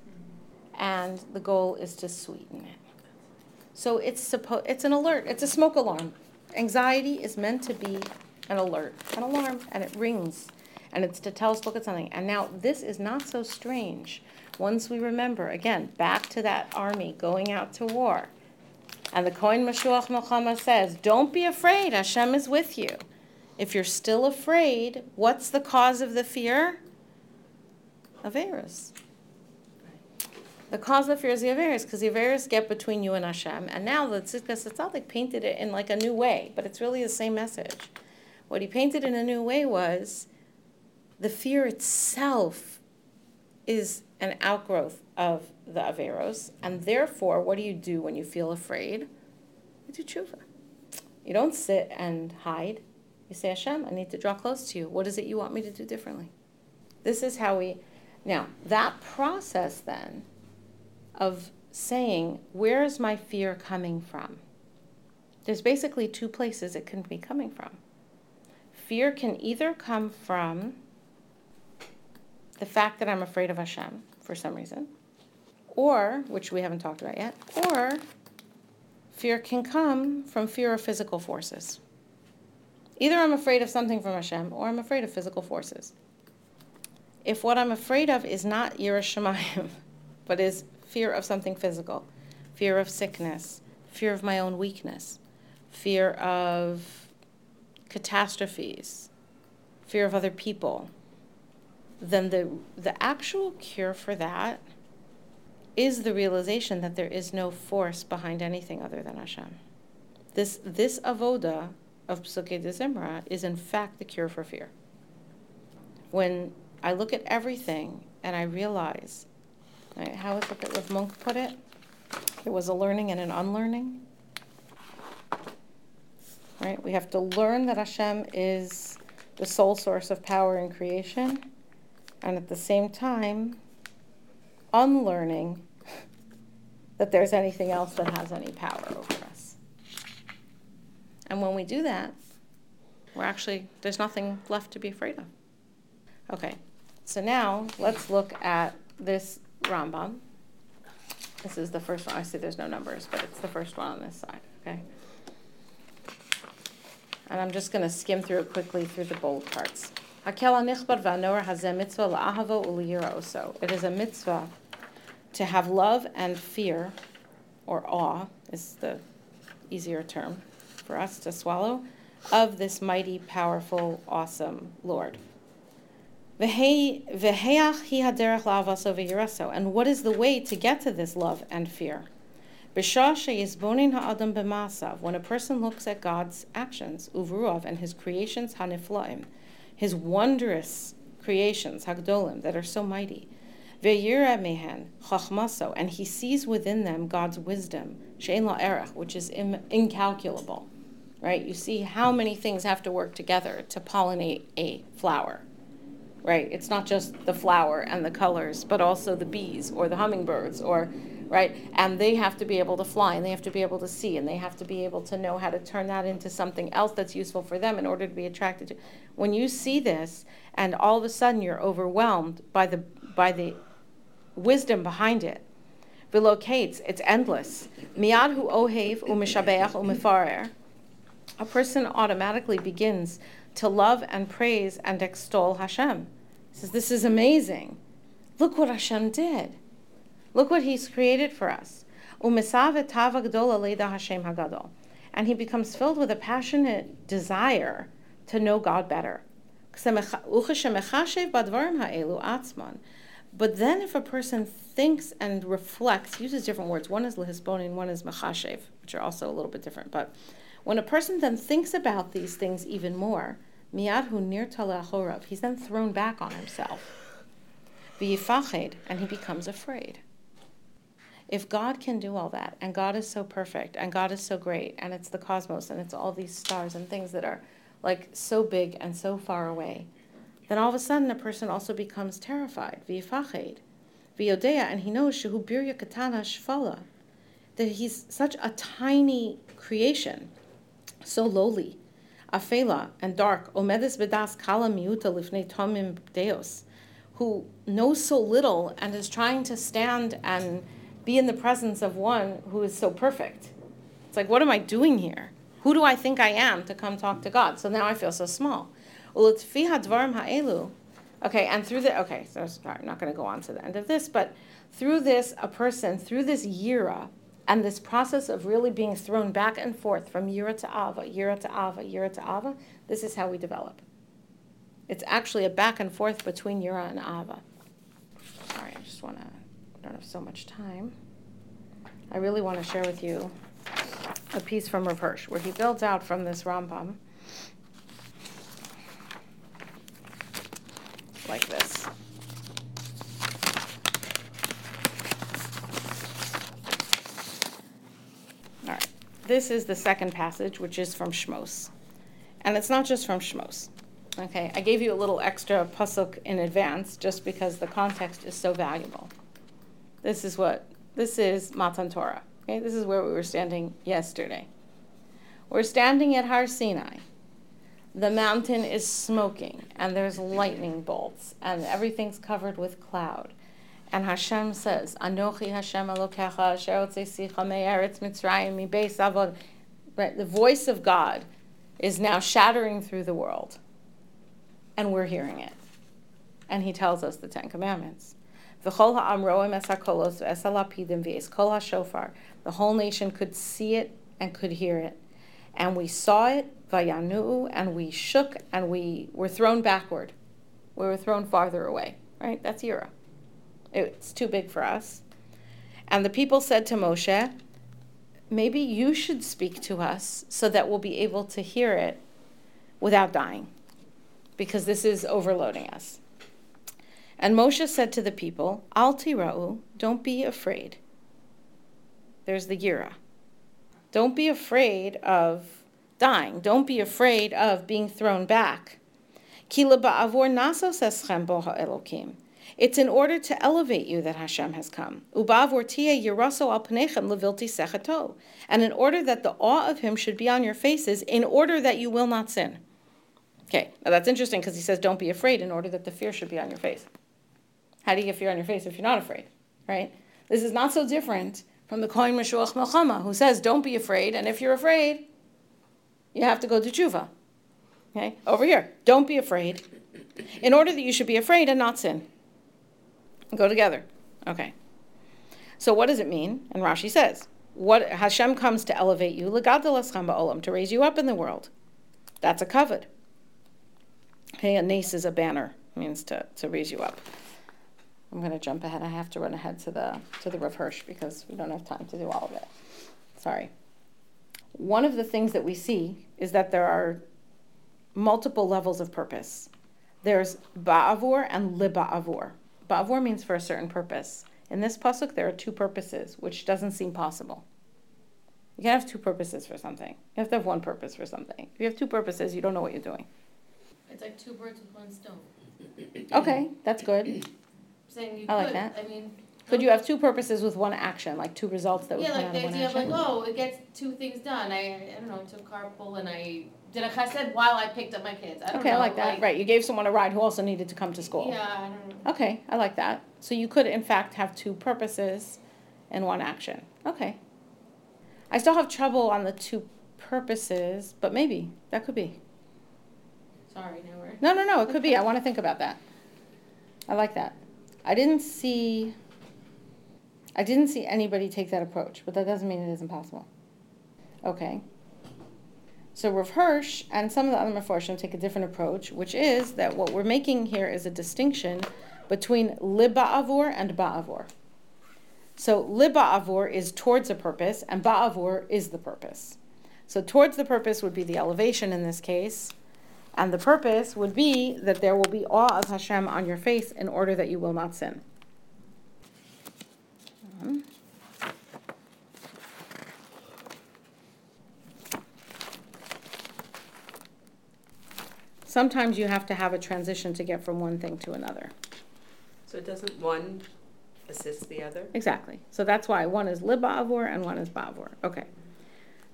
and the goal is to sweeten it. So it's supposed it's an alert. It's a smoke alarm. Anxiety is meant to be an alert, an alarm, and it rings, and it's to tell us look at something. And now this is not so strange once we remember again back to that army going out to war. And the Kohen Mashuach Milchama says, "Don't be afraid. Hashem is with you." If you're still afraid, what's the cause of the fear? Averis. The cause of fear is the Averis, because the Averis get between you and Hashem. And now the Tzidkas Tzaddik painted it in like a new way, but it's really the same message. What he painted in a new way was the fear itself is an outgrowth of the Averos, and therefore, what do you do when you feel afraid? You do tshuva. You don't sit and hide. You say, Hashem, I need to draw close to you. What is it you want me to do differently? This is how we. Now, that process then of saying, where is my fear coming from? There's basically two places it can be coming from. Fear can either come from the fact that I'm afraid of Hashem for some reason, or, which we haven't talked about yet, or fear can come from fear of physical forces. Either I'm afraid of something from Hashem, or I'm afraid of physical forces. If what I'm afraid of is not Yiras Shamayim, but is fear of something physical, fear of sickness, fear of my own weakness, fear of catastrophes, fear of other people, then the, the actual cure for that is the realization that there is no force behind anything other than Hashem. This, this avoda of Psuke de Zimra is in fact the cure for fear. When I look at everything and I realize, right, how is it that Rav Munk put it? It was a learning and an unlearning. Right? We have to learn that Hashem is the sole source of power in creation and at the same time unlearning that there's anything else that has any power over us. And when we do that, we're actually, there's nothing left to be afraid of. Okay, so now let's look at this Rambam. This is the first one. I see there's no numbers, but it's the first one on this side, okay? And I'm just going to skim through it quickly through the bold parts. It is a mitzvah to have love and fear, or awe is the easier term for us to swallow, of this mighty, powerful, awesome Lord. And what is the way to get to this love and fear? When a person looks at God's actions, Uvuruv, and his creations, Haniflaim, his wondrous creations, Hagdolim, that are so mighty. And he sees within them God's wisdom, which is incalculable. Right? You see how many things have to work together to pollinate a flower. Right? It's not just the flower and the colors, but also the bees or the hummingbirds or right? And they have to be able to fly and they have to be able to see and they have to be able to know how to turn that into something else that's useful for them in order to be attracted to. When you see this and all of a sudden you're overwhelmed by the by the wisdom behind it. Velocates, it's endless. Miad hu ohev u'mishabeach u'mifarer. A person automatically begins to love and praise and extol Hashem. He says, This is amazing. Look what Hashem did. Look what He's created for us. And he becomes filled with a passionate desire to know God better. But then if a person thinks and reflects, uses different words, one is lehisbon and one is mechashev, which are also a little bit different. But when a person then thinks about these things even more, miyad hu nirta lachorav, he's then thrown back on himself. V'yifached, and he becomes afraid. If God can do all that, and God is so perfect, and God is so great, and it's the cosmos, and it's all these stars and things that are like so big and so far away, then all of a sudden a person also becomes terrified, v'yifached, v'yodea, and he knows shehu birya katana shfala, that he's such a tiny creation, so lowly, afela and dark, omedes bedas kala miuta lifnei tomim deos, who knows so little and is trying to stand and be in the presence of one who is so perfect. It's like, what am I doing here? Who do I think I am to come talk to God? So now I feel so small. Okay, and through the okay, so sorry, I'm not going to go on to the end of this, but through this, a person through this yira and this process of really being thrown back and forth from yira to ava, yira to ava, yira to ava, this is how we develop. It's actually a back and forth between yira and ava. Sorry, I just want to. I don't have so much time. I really want to share with you a piece from Rav Hirsch where he builds out from this Rambam like this. All right. This is the second passage, which is from Shmos. And it's not just from Shmos. Okay, I gave you a little extra pasuk in advance just because the context is so valuable. This is what this is Matan Torah. Okay, this is where we were standing yesterday. We're standing at Har Sinai the mountain is smoking and there's lightning bolts and everything's covered with cloud. And Hashem says, Anochi Hashem Elokecha Mitzrayim mibeis avod. Right, the voice of God is now shattering through the world. And we're hearing it. And he tells us the Ten Commandments. The whole nation could see it and could hear it. And we saw it and we shook and we were thrown backward. We were thrown farther away, right? That's Yira. It's too big for us. And the people said to Moshe, Maybe you should speak to us so that we'll be able to hear it without dying, because this is overloading us. And Moshe said to the people, Al tira'u, don't be afraid. There's the Yira. Don't be afraid of dying. Don't be afraid of being thrown back. It's in order to elevate you that Hashem has come. Uba vortiya Yeraso alpenechem levilti sachato. And in order that the awe of Him should be on your faces, in order that you will not sin. Okay, now that's interesting because he says, don't be afraid in order that the fear should be on your face. How do you get fear on your face if you're not afraid? Right? This is not so different from the Kohen Meshuach Melchama, who says, don't be afraid, and if you're afraid, you have to go to tshuva. Okay, over here. Don't be afraid. In order that you should be afraid and not sin. Go together. Okay. So what does it mean? And Rashi says, what Hashem comes to elevate you, olam, to raise you up in the world. That's a covet. Okay, a nace is a banner, means to, to raise you up. I'm going to jump ahead. I have to run ahead to the to the Rav Hirsch because we don't have time to do all of it. Sorry. One of the things that we see is that there are multiple levels of purpose. there's ba'avur and liba'avur. Ba'avur means for a certain purpose. In this pasuk, there are two purposes, which doesn't seem possible. You can have two purposes for something. You have to have one purpose for something. If you have two purposes, you don't know what you're doing. It's like two birds with one stone. Okay, that's good. Saying you I like could, that. I mean. Could you have two purposes with one action, like two results that would Yeah, come like out the of one idea of action? like, oh, it gets two things done. I, I don't know, I took carpool and I did a chesed while I picked up my kids. I don't Okay, know. I like that. Right, you gave someone a ride who also needed to come to school. Yeah, I don't know. Okay, I like that. So you could, in fact, have two purposes in one action. Okay. I still have trouble on the two purposes, but maybe that could be. Sorry, now we're. No, no, no, it could be. I want to think about that. I like that. I didn't see. I didn't see anybody take that approach, but that doesn't mean it isn't possible. Okay. So Rav Hirsch and some of the other Meforshim take a different approach, which is that what we're making here is a distinction between liba'avur and ba'avur. So liba'avur is towards a purpose, and ba'avur is the purpose. So towards the purpose would be the elevation in this case, and the purpose would be that there will be awe of Hashem on your face in order that you will not sin. Um, Sometimes you have to have a transition to get from one thing to another. So it doesn't one assist the other? Exactly. So that's why one is libavor and one is bavor. Okay.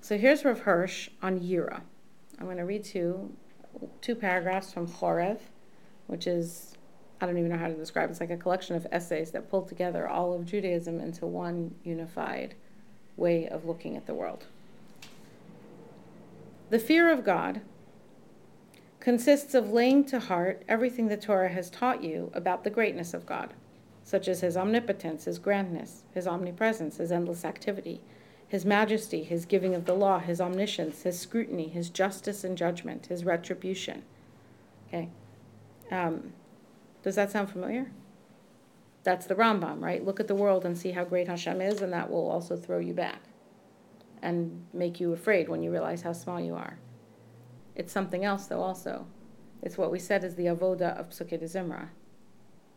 So here's Rav Hirsch on Yira. I'm going to read two, two paragraphs from Chorev, which is, I don't even know how to describe it. It's like a collection of essays that pull together all of Judaism into one unified way of looking at the world. The fear of God consists of laying to heart everything the Torah has taught you about the greatness of God, such as his omnipotence, his grandness, his omnipresence, his endless activity, his majesty, his giving of the law, his omniscience, his scrutiny, his justice and judgment, his retribution. Okay. Um, does that sound familiar? That's the Rambam, right? Look at the world and see how great Hashem is, and that will also throw you back and make you afraid when you realize how small you are. It's something else, though, also. It's what we said is the avoda of Psuke de Zimra.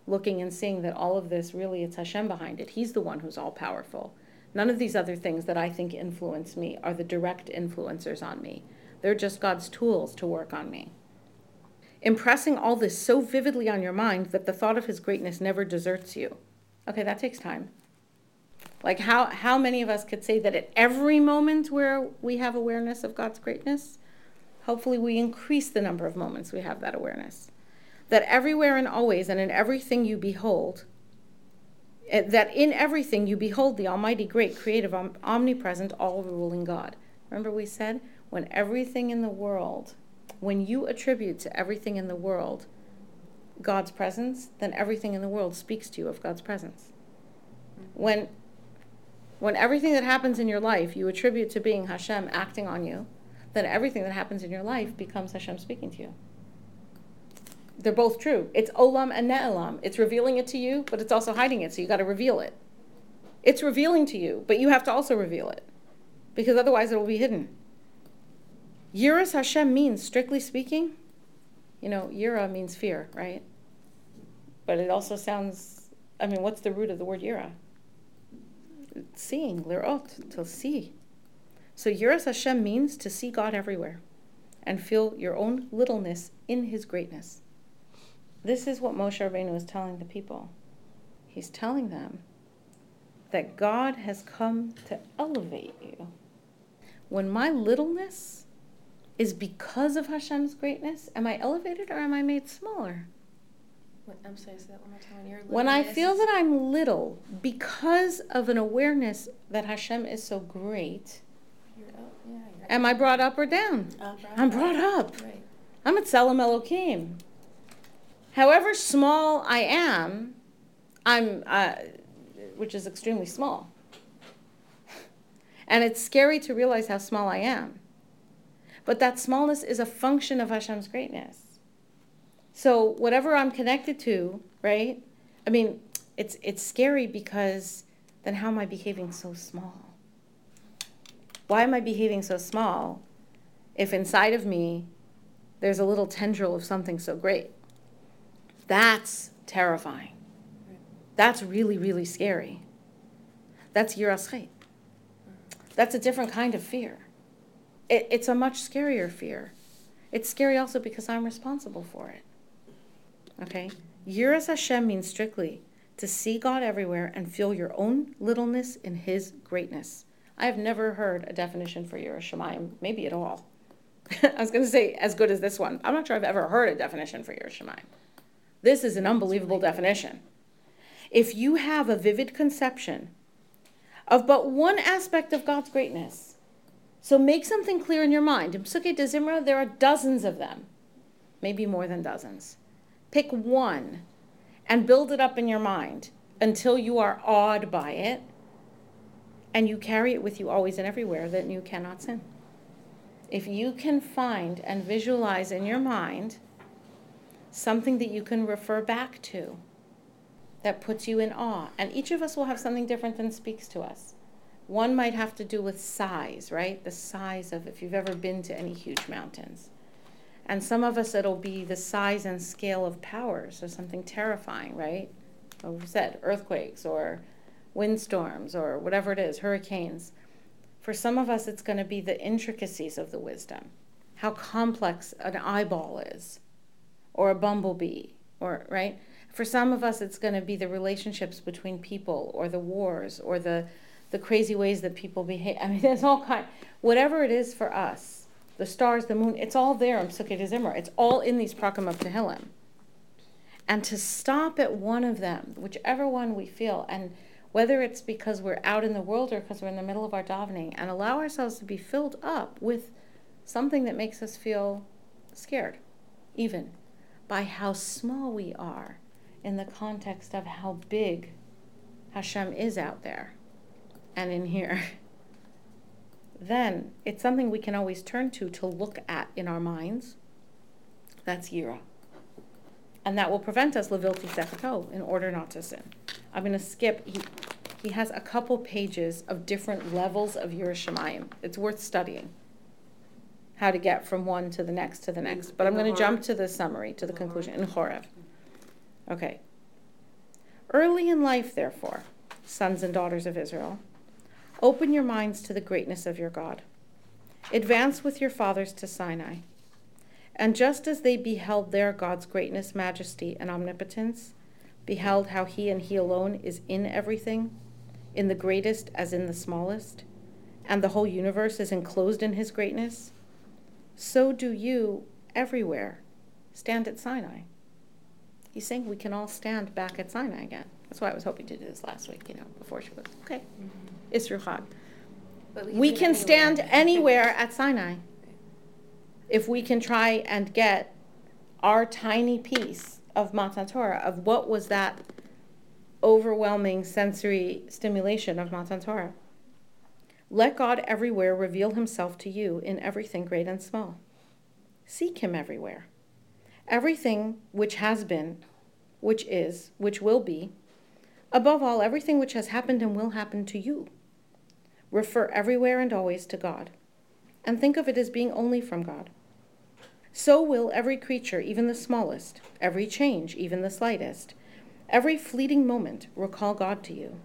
Looking and seeing that all of this really, it's Hashem behind it. He's the one who's all powerful. None of these other things that I think influence me are the direct influencers on me. They're just God's tools to work on me. Impressing all this so vividly on your mind that the thought of His greatness never deserts you. Okay, that takes time. Like, how, how many of us could say that at every moment where we have awareness of God's greatness, hopefully we increase the number of moments we have that awareness? That everywhere and always and in everything you behold, eh, that in everything you behold the Almighty, great, creative, om- omnipresent, all ruling God. Remember, we said when everything in the world, when you attribute to everything in the world God's presence, then everything in the world speaks to you of God's presence. When when everything that happens in your life you attribute to being Hashem acting on you, then everything that happens in your life becomes Hashem speaking to you. They're both true. It's olam and ne'elam. It's revealing it to you, but it's also hiding it, so you got to reveal it. It's revealing to you, but you have to also reveal it, because otherwise it will be hidden. Yiras Hashem means, strictly speaking, you know, yira means fear, right? But it also sounds, I mean, what's the root of the word yira? Seeing, lirot, to see. So Yiras Hashem means to see God everywhere and feel your own littleness in his greatness. This is what Moshe Rabbeinu is telling the people. He's telling them that God has come to elevate you. When my littleness is because of Hashem's greatness, am I elevated or am I made smaller? I'm sorry, that one more time. When, you're When I feel that I'm little because of an awareness that Hashem is so great, You're up, yeah, you're am I brought up or down? I'm brought up. Right. I'm at Tselem Elohim. However small I am, I'm, uh, which is extremely small. And it's scary to realize how small I am. But that smallness is a function of Hashem's greatness. So whatever I'm connected to, right? I mean, it's it's scary because then how am I behaving so small? Why am I behaving so small if inside of me there's a little tendril of something so great? That's terrifying. That's really, really scary. That's yiras chet. That's a different kind of fear. It, it's a much scarier fear. It's scary also because I'm responsible for it. Okay? Yiras Hashem means strictly to see God everywhere and feel your own littleness in His greatness. I have never heard a definition for Yiras Shamayim, maybe at all. I was going to say as good as this one. I'm not sure I've ever heard a definition for Yiras Shamayim. This is an unbelievable definition. If you have a vivid conception of but one aspect of God's greatness, so make something clear in your mind. In Psuke de Zimra, there are dozens of them, maybe more than dozens. Pick one and build it up in your mind until you are awed by it and you carry it with you always and everywhere that you cannot sin. If you can find and visualize in your mind something that you can refer back to that puts you in awe, and each of us will have something different than speaks to us. One might have to do with size, right? The size of if you've ever been to any huge mountains. And some of us, it'll be the size and scale of power, so something terrifying, right? Like we said, earthquakes or windstorms or whatever it is, hurricanes. For some of us, it's going to be the intricacies of the wisdom, how complex an eyeball is, or a bumblebee, or, right? For some of us, it's going to be the relationships between people, or the wars, or the, the crazy ways that people behave. I mean, there's all kind, whatever it is for us the stars, the moon, it's all there in de Zimra. It's all in these Prakam of Tehillim. And to stop at one of them, whichever one we feel, and whether it's because we're out in the world or because we're in the middle of our davening, and allow ourselves to be filled up with something that makes us feel scared, even by how small we are in the context of how big Hashem is out there and in here. then it's something we can always turn to to look at in our minds. That's Yira. And that will prevent us levilti sechato in order not to sin. I'm going to skip. He, he has a couple pages of different levels of Yiras Shamayim. It's worth studying how to get from one to the next to the next. But I'm going to jump to the summary, to the conclusion in Horeb. Okay. Early in life, therefore, sons and daughters of Israel, Open your minds to the greatness of your God. Advance with your fathers to Sinai. And just as they beheld there God's greatness, majesty, and omnipotence, beheld how he and he alone is in everything, in the greatest as in the smallest, and the whole universe is enclosed in his greatness, so do you everywhere stand at Sinai. He's saying we can all stand back at Sinai again. That's why I was hoping to do this last week, you know, before she was okay. Mm-hmm. Isruchad. We can stand anywhere at Sinai if we can try and get our tiny piece of Matan Torah, of what was that overwhelming sensory stimulation of Matan Torah. Let God everywhere reveal himself to you in everything great and small. Seek him everywhere. Everything which has been, which is, which will be, above all, everything which has happened and will happen to you. Refer everywhere and always to God, and think of it as being only from God. So will every creature, even the smallest, every change, even the slightest, every fleeting moment recall God to you.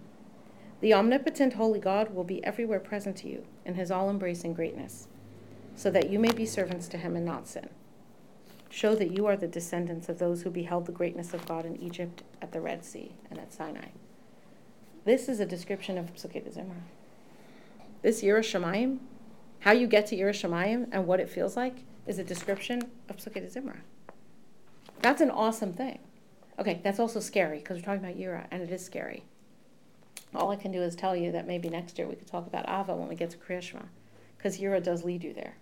The omnipotent holy God will be everywhere present to you in his all embracing greatness, so that you may be servants to him and not sin. Show that you are the descendants of those who beheld the greatness of God in Egypt, at the Red Sea, and at Sinai. This is a description of Psuke Zimra. This Yiras Shamayim, how you get to Yiras Shamayim and what it feels like, is a description of Psuke Zimra. That's an awesome thing. Okay, that's also scary because we're talking about Yira, and it is scary. All I can do is tell you that maybe next year we could talk about Ava when we get to Kriyashma, because Yira does lead you there.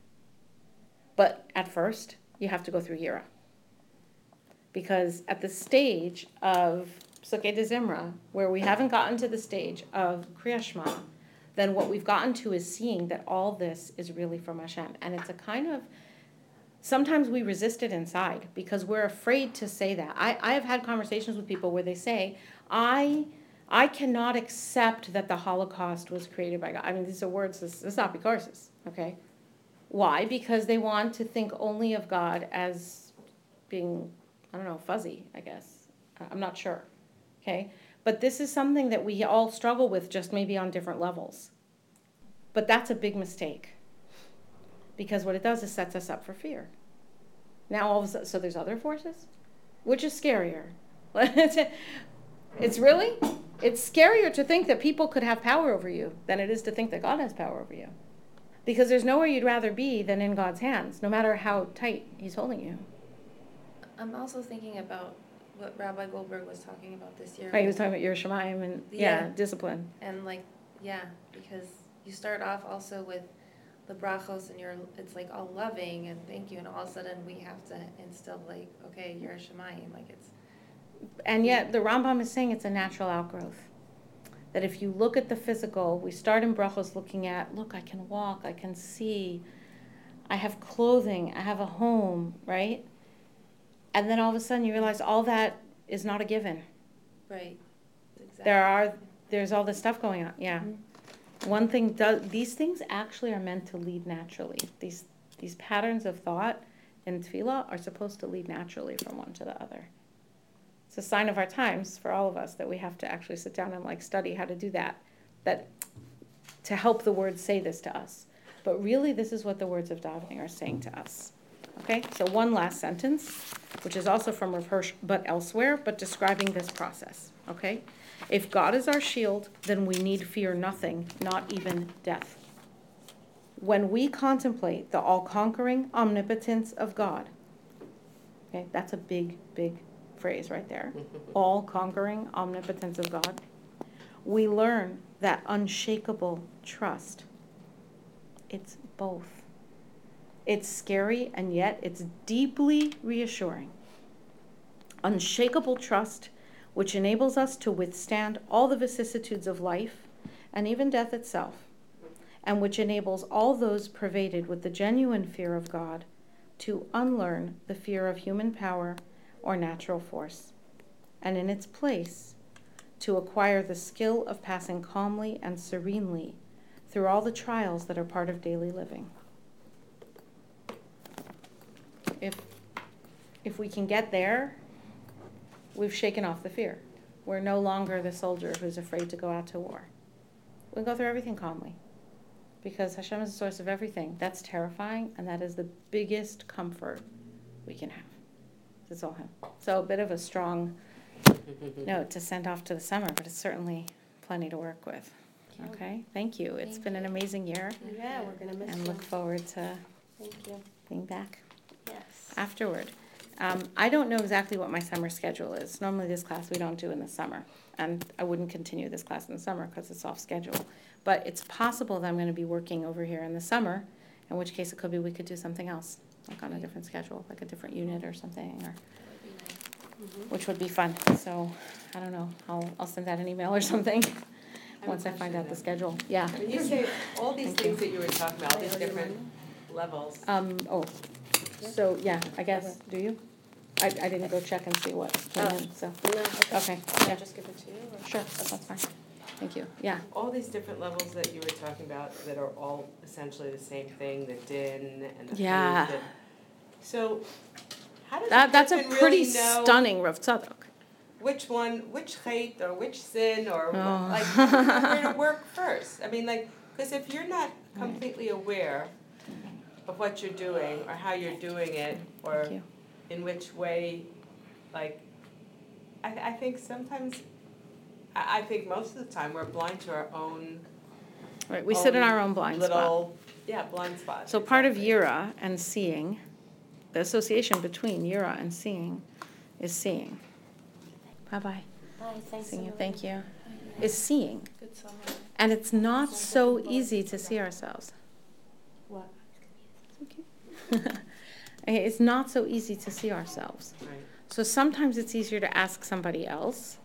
But at first, you have to go through Yira. Because at the stage of Psuke Zimra, where we haven't gotten to the stage of Kriyashma, then what we've gotten to is seeing that all this is really from Hashem. And it's a kind of, sometimes we resist it inside because we're afraid to say that. I, I have had conversations with people where they say, I. I cannot accept that the Holocaust was created by God. I mean, these are words, this, this is not because, okay? Why? Because they want to think only of God as being I don't know, fuzzy, I guess. I'm not sure. Okay? But this is something that we all struggle with, just maybe on different levels. But that's a big mistake. Because what it does is sets us up for fear. Now all of a sudden, so there's other forces? Which is scarier? it's really, it's scarier to think that people could have power over you than it is to think that God has power over you. Because there's nowhere you'd rather be than in God's hands, no matter how tight He's holding you. I'm also thinking about what Rabbi Goldberg was talking about this year. Right, he was talking about Yiras Shamayim and yeah, Yeah. discipline. And like, yeah, because you start off also with the brachos and you're, it's like all loving and thank you, and all of a sudden we have to instill like, okay, you're a Shemayim, like it's, And yet the Rambam is saying it's a natural outgrowth. That if you look at the physical, we start in brachos looking at, look, I can walk, I can see, I have clothing, I have a home, right? And then all of a sudden you realize all that is not a given. right. Exactly. There are there's all this stuff going on. Yeah. Mm-hmm. One thing does these things actually are meant to lead naturally. These these patterns of thought in tefillah are supposed to lead naturally from one to the other. It's a sign of our times for all of us that we have to actually sit down and like study how to do that. That to help the words say this to us. But really this is what the words of davening are saying to us. Okay? So one last sentence, which is also from Rav Hirsch, but elsewhere, but describing this process. Okay? If God is our shield, then we need fear nothing, not even death. When we contemplate the all conquering omnipotence of God, okay, that's a big, big phrase right there. All conquering omnipotence of God, we learn that unshakable trust. It's both. It's scary and yet it's deeply reassuring. Unshakable trust which enables us to withstand all the vicissitudes of life and even death itself, and which enables all those pervaded with the genuine fear of God to unlearn the fear of human power or natural force, and in its place, to acquire the skill of passing calmly and serenely through all the trials that are part of daily living. If, if we can get there, we've shaken off the fear. We're no longer the soldier who's afraid to go out to war. We go through everything calmly because Hashem is the source of everything. That's terrifying, and that is the biggest comfort we can have. It's all Him. So, a bit of a strong note to send off to the summer, but it's certainly plenty to work with. Okay, thank you. It's Thank been an amazing year, Yeah, we're gonna miss it. and you. look forward to Thank you. being back Yes. afterward. Um, I don't know exactly what my summer schedule is. Normally, this class we don't do in the summer, and I wouldn't continue this class in the summer because it's off schedule. But it's possible that I'm going to be working over here in the summer, in which case it could be we could do something else, like on a different schedule, like a different unit or something, or That would be nice. Which would be fun. So I don't know. I'll I'll send out an email or something once I find question out the schedule. Yeah. When you say all these Thank you. things that you were talking about, these I owe you different levels, Um. Oh. So yeah, I guess. Do you? I I didn't go check and see what came Oh. in. So No, okay. okay. Can I Yeah. just give it to you? or- Sure. That's fine. Thank you. Yeah. all these different levels that you were talking about that are all essentially the same thing, the din and the Yeah. faith So, how does That, that's a person pretty really know stunning Rav Tzadok. which one, which chait or which sin or Oh. like where to work first? I mean, like, because if you're not completely aware of what you're doing or how you're doing it or Thank you. In which way, like, I, I think sometimes, I, I think most of the time we're blind to our own Right, we sit in our own blind spot. little, yeah, blind spot. So part of exactly. Yira and seeing, the association between Yira and seeing is seeing. Bye-bye. Bye, thanks. Seeing, Emily. thank you. Is seeing. Good summer. And it's not so easy to see ourselves. What? It's not so easy to see ourselves. Right. So sometimes it's easier to ask somebody else,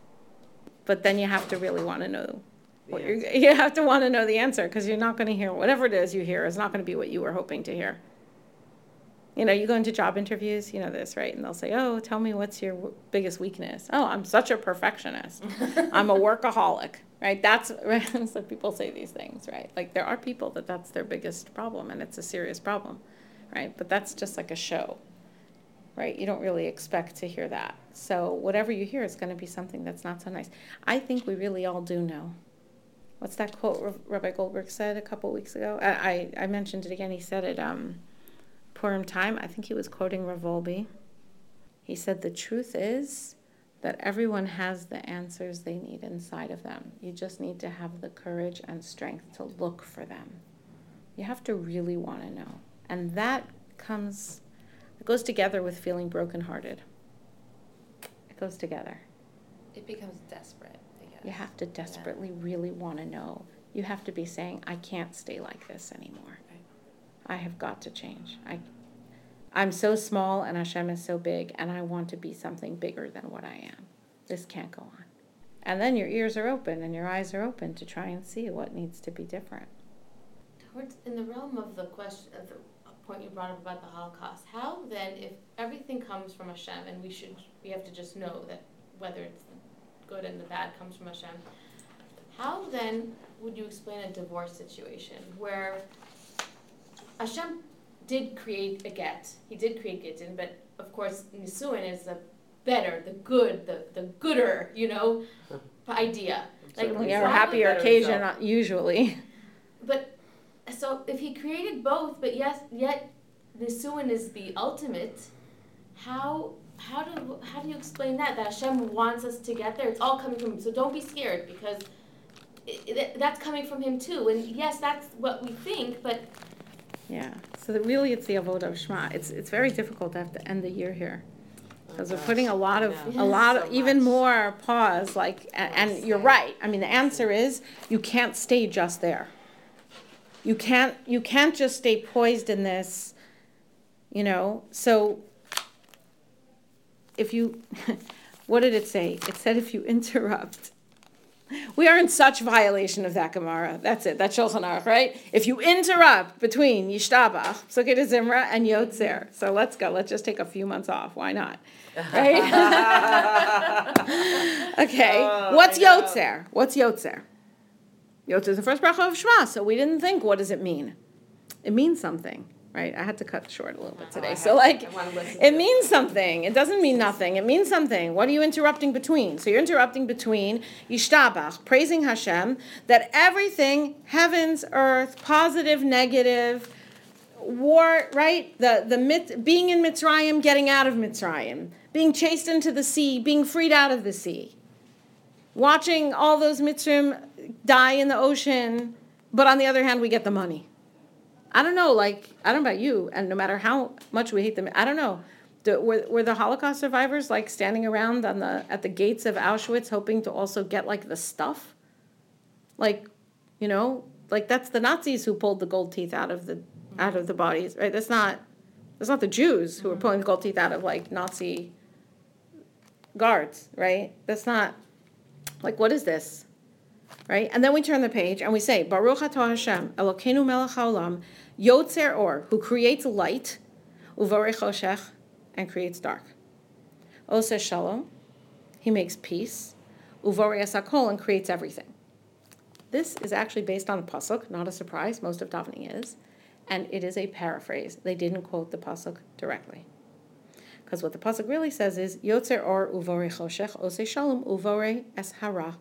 but then you have to really want to know what you're, you have to want to know the answer because you're not going to hear whatever it is you hear is not going to be what you were hoping to hear. You know, you go into job interviews, you know this, right? And they'll say, "Oh, tell me what's your w- biggest weakness?" "Oh, I'm such a perfectionist. I'm a workaholic." Right? That's right? so people say these things, right? Like there are people that that's their biggest problem and it's a serious problem, right? But that's just like a show. right? You don't really expect to hear that. So whatever you hear is going to be something that's not so nice. I think we really all do know. What's that quote Rabbi Goldberg said a couple weeks ago? I, I, I mentioned it again. He said it um, Purim time. I think he was quoting Reb Wolbe. He said, The truth is that everyone has the answers they need inside of them. You just need to have the courage and strength to look for them. You have to really want to know. And that comes, it goes together with feeling brokenhearted. It goes together. It becomes desperate, I guess. You have to desperately really want to know. You have to be saying, I can't stay like this anymore. Right. I have got to change. I, I'm so small and Hashem is so big, and I want to be something bigger than what I am. This can't go on. And then your ears are open and your eyes are open to try and see what needs to be different. Towards, in the realm of the question, of the point you brought up about the Holocaust, how then, if everything comes from Hashem, and we should, we have to just know that whether it's the good and the bad comes from Hashem, how then would you explain a divorce situation where Hashem did create a get, he did create Gittin, but of course Nisuin is the better, the good, the, the gooder, you know, idea. Like, Certainly Yeah, sounds happier occasion, result. uh, usually. But so if he created both, but yes, yet Nisuin is the ultimate, how how do how do you explain that? That Hashem wants us to get there. It's all coming from him. So don't be scared because it, it, that's coming from him too. And yes, that's what we think, but Yeah. So that really, it's the avodah of Shema. It's it's very difficult to have to end the year here oh, because we're putting a lot of Yeah. a lot So of even much. more pause. Like, a- and you're right. I mean, the answer is you can't stay just there. You can't you can't just stay poised in this. You know. So if you, what did it say? It said if you interrupt. We are in such violation of that Gemara. That's it. That's Shulchan Aruch, right? If you interrupt between Yishtabach, Psuke de Zimra, and Yotzer, so let's go. Let's just take a few months off. Why not? Right? okay. Oh, What's. Yotzer? What's Yotzer? Yotzer is the first bracha of Shema, so we didn't think, what does it mean? It means something, right? I had to cut short a little bit Oh, today. have- So, like, wanna it means something. It doesn't mean nothing. It means something. What are you interrupting between? So you're interrupting between Yishtabach, praising Hashem, that everything, heavens, earth, positive, negative, war, right? The the mit, being in Mitzrayim, getting out of Mitzrayim, being chased into the sea, being freed out of the sea, watching all those Mitzrayim die in the ocean, but on the other hand, we get the money. I don't know, like, I don't know about you, and no matter how much we hate them, I don't know. Do, were, were the Holocaust survivors like standing around on the at the gates of Auschwitz hoping to also get like the stuff? Like, you know, like that's the Nazis who pulled the gold teeth out of the out of the bodies, right? That's not that's not the Jews who were mm-hmm. pulling the gold teeth out of like Nazi guards, right? That's not like what is this? Right? And then we turn the page and we say, Baruch atah Hashem, Elokeinu melech haolam, Yotzer Or, who creates light, Uvarei choshech, and creates dark. Oseh Shalom, he makes peace, Uvarei Asakol, and creates everything. This is actually based on a pasuk, not a surprise. Most of davening is, and it is a paraphrase. They didn't quote the pasuk directly, because what the pasuk really says is Yotzer Or Uvarei Choshech, Oseh Shalom, Uvarei Es Hara.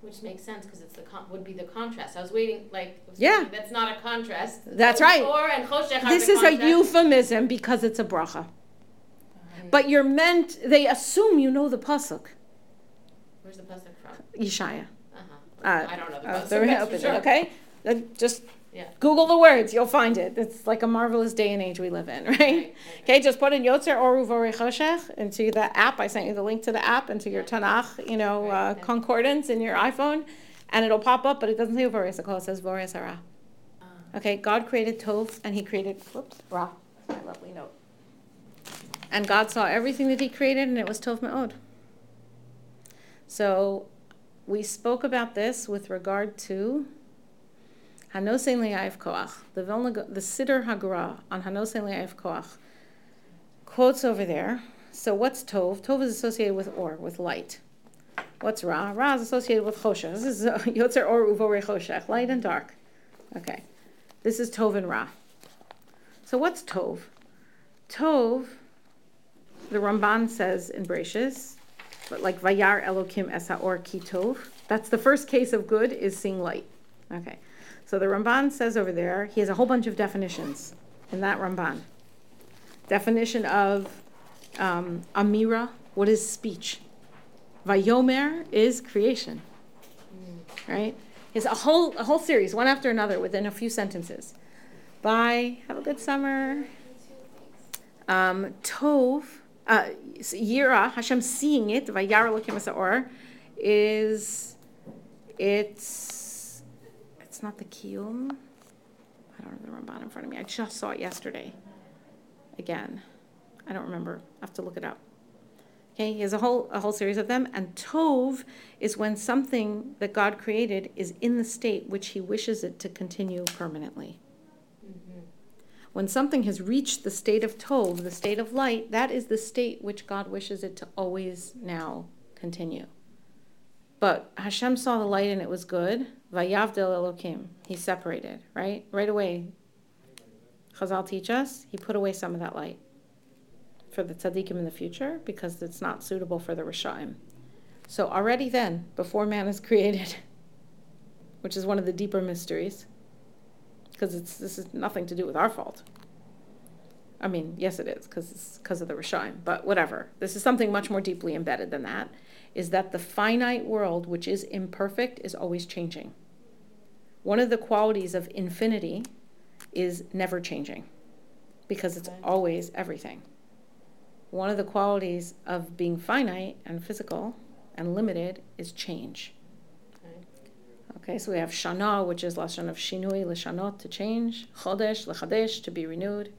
Which makes sense because it's the con- would be the contrast. I was waiting like was Yeah. thinking, that's not a contrast. That's right. Or and This is a euphemism because it's a bracha. But you're meant, they assume you know the pasuk, Where's the pasuk from? Yeshaya. Uh-huh. Uh, I don't know the uh, pasuk. so we that's open for sure. okay? Just Yeah. Google the words, you'll find it. It's like a marvelous day and age we live in, right? Right, Okay, just put in Yotzer Or Uvorei Choshech into the app. I sent you the link to the app into your Tanakh, you know, uh, concordance in your iPhone, and it'll pop up, but it doesn't say Vorei Sakol, it says Vorei Sarah. Ah. Okay, God created Tov and he created, whoops, Ra. That's my lovely note. And God saw everything that he created and it was Tov Me'od. So we spoke about this with regard to Hanosein Li'ayiv Koach. The Vilna, the Siddur HaGra on Hanosein Li'ayiv Koach quotes over there. So what's Tov? Tov is associated with Or, with light. What's Ra? Ra is associated with Choshech. This is Yotzer Or Uvore Choshech, light and dark. Okay. This is Tov and Ra. So what's Tov? Tov the Ramban says in Bereshis, but like Vayar Elokim Es Haor Kitov. That's the first case of good is seeing light. Okay, so the Ramban says over there, he has a whole bunch of definitions in that Ramban. Definition of um, Amira, what is speech? Vayomer is creation, right? It's a whole a whole series, one after another, within a few sentences. Bye. Have a good summer. Um, tov, uh, Yira, Hashem seeing it, Vayar Elokim is it's it's not the kiyum. I don't have the Ramban in front of me. I just saw it yesterday. Again, I don't remember. I have to look it up. Okay, he has a whole a whole series of them, and tov is when something that God created is in the state which He wishes it to continue permanently. Mm-hmm. When something has reached the state of tov, the state of light, that is the state which God wishes it to always now continue. But Hashem saw the light and it was good. Vayavdel Elokim. He separated, right? Right away. Chazal teach us, he put away some of that light for the tzaddikim in the future because it's not suitable for the Rishaim. So already then, before man is created, which is one of the deeper mysteries, because it's this is nothing to do with our fault. I mean, yes, it is because it's because of the Rishaim, but whatever. This is something much more deeply embedded than that. Is that the finite world, which is imperfect, is always changing. One of the qualities of infinity is never changing, because it's always everything. One of the qualities of being finite and physical and limited is change. Okay, so we have shana, which is lashon of shinui, lishanot, to change, chodesh, lechadesh, to be renewed.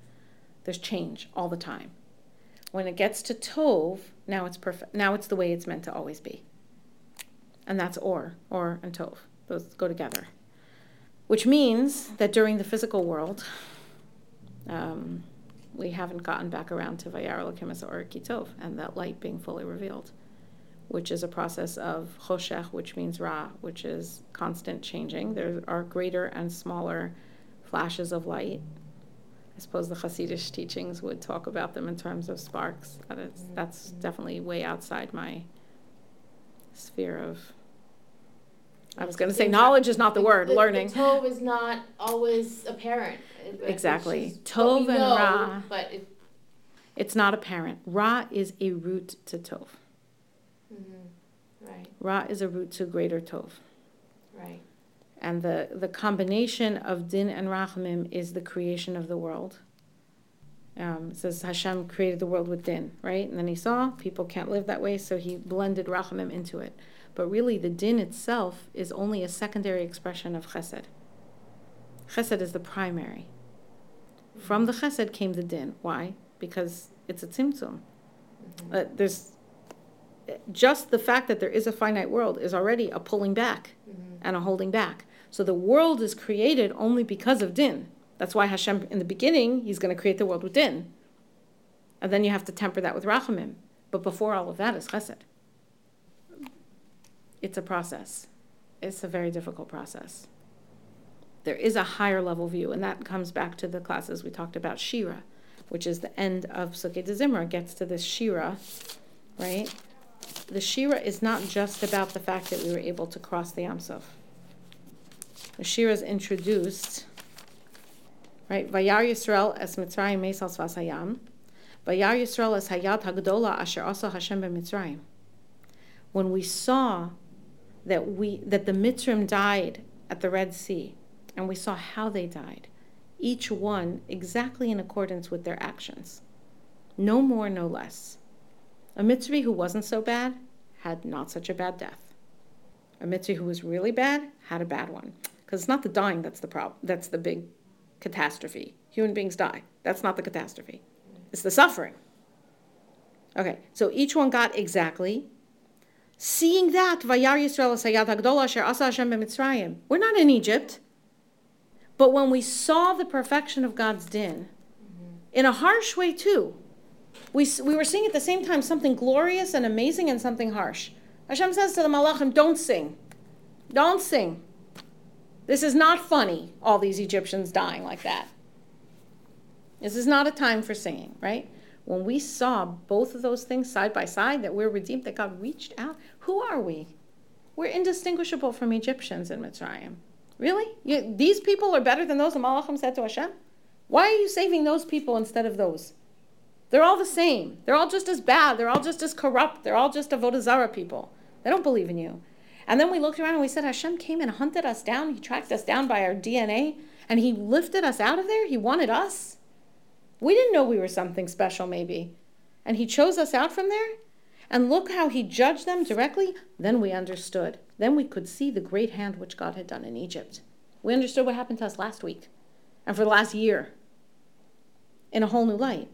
There's change all the time. When it gets to tov, now it's perfect. Now it's the way it's meant to always be. And that's or, or and tov. Those go together. Which means that during the physical world, um, we haven't gotten back around to Vayar Elokim Haor Kitov and that light being fully revealed which is a process of choshech, which means ra, which is constant changing. There are greater and smaller flashes of light. I suppose the Hasidic teachings would talk about them in terms of sparks. That is, that's mm-hmm. definitely way outside my sphere of. I was going to say knowledge is not the word. The- learning. The tov is not always apparent. Exactly. just what we Tov and know, ra. But it, It's not apparent. Ra is a root to tov. Mm-hmm. right, Ra is a root to greater tov. And the, the combination of din and rachamim is the creation of the world. Um, it says Hashem created the world with din, right? And then he saw people can't live that way, so he blended rachamim into it. But really, the din itself is only a secondary expression of chesed. Chesed is the primary. From the chesed came the din. Why? Because it's a tzimtzum. Uh, there's just the fact that there is a finite world is already a pulling back and a holding back. So the world is created only because of din. That's why Hashem, in the beginning, He's going to create the world with din. And then you have to temper that with rachamim. But before all of that is chesed. It's a process. It's a very difficult process. There is a higher level view, and that comes back to the classes we talked about, Shira, which is the end of Psuke de Zimra, gets to this Shira, right? The Shira is not just about the fact that we were able to cross the Yam Suf. The Shira is introduced, right? Vayar Yisrael es Mitzrayim Meisal Svas Hayam. Vayar Yisrael es Hayat Hagdola Asher Asa Hashem b'Mitzrayim. When we saw that we that the Mitzrim died at the Red Sea, and we saw how they died, each one exactly in accordance with their actions, no more, no less. A Mitzri who wasn't so bad had not such a bad death. A Mitzri who was really bad had a bad one. Because it's not the dying that's the problem. That's the big catastrophe. Human beings die. That's not the catastrophe. It's the suffering. Okay, so each one got exactly. Seeing that, Vayar Yisrael Sayat Hagdola Asher Asa Hashem b'Mitzrayim. We're not in Egypt. But when we saw the perfection of God's din, in a harsh way too, we, we were seeing at the same time something glorious and amazing and something harsh. Hashem says to the Malachim, don't sing. Don't sing. This is not funny, all these Egyptians dying like that. This is not a time for singing, right? when we saw both of those things side by side, that we're redeemed, that God reached out, who are we? We're indistinguishable from Egyptians in Mitzrayim. Really? You, these people are better than those the Malachim said to Hashem? Why are you saving those people instead of those? They're all the same. They're all just as bad. They're all just as corrupt. They're all just a Zarah people. They don't believe in you. And then we looked around and we said, Hashem came and hunted us down. He tracked us down by our DNA and he lifted us out of there. He wanted us. We didn't know we were something special, maybe. And he chose us out from there. And look how he judged them directly. Then we understood. Then we could see the great hand which God had done in Egypt. We understood what happened to us last week and for the last year in a whole new light.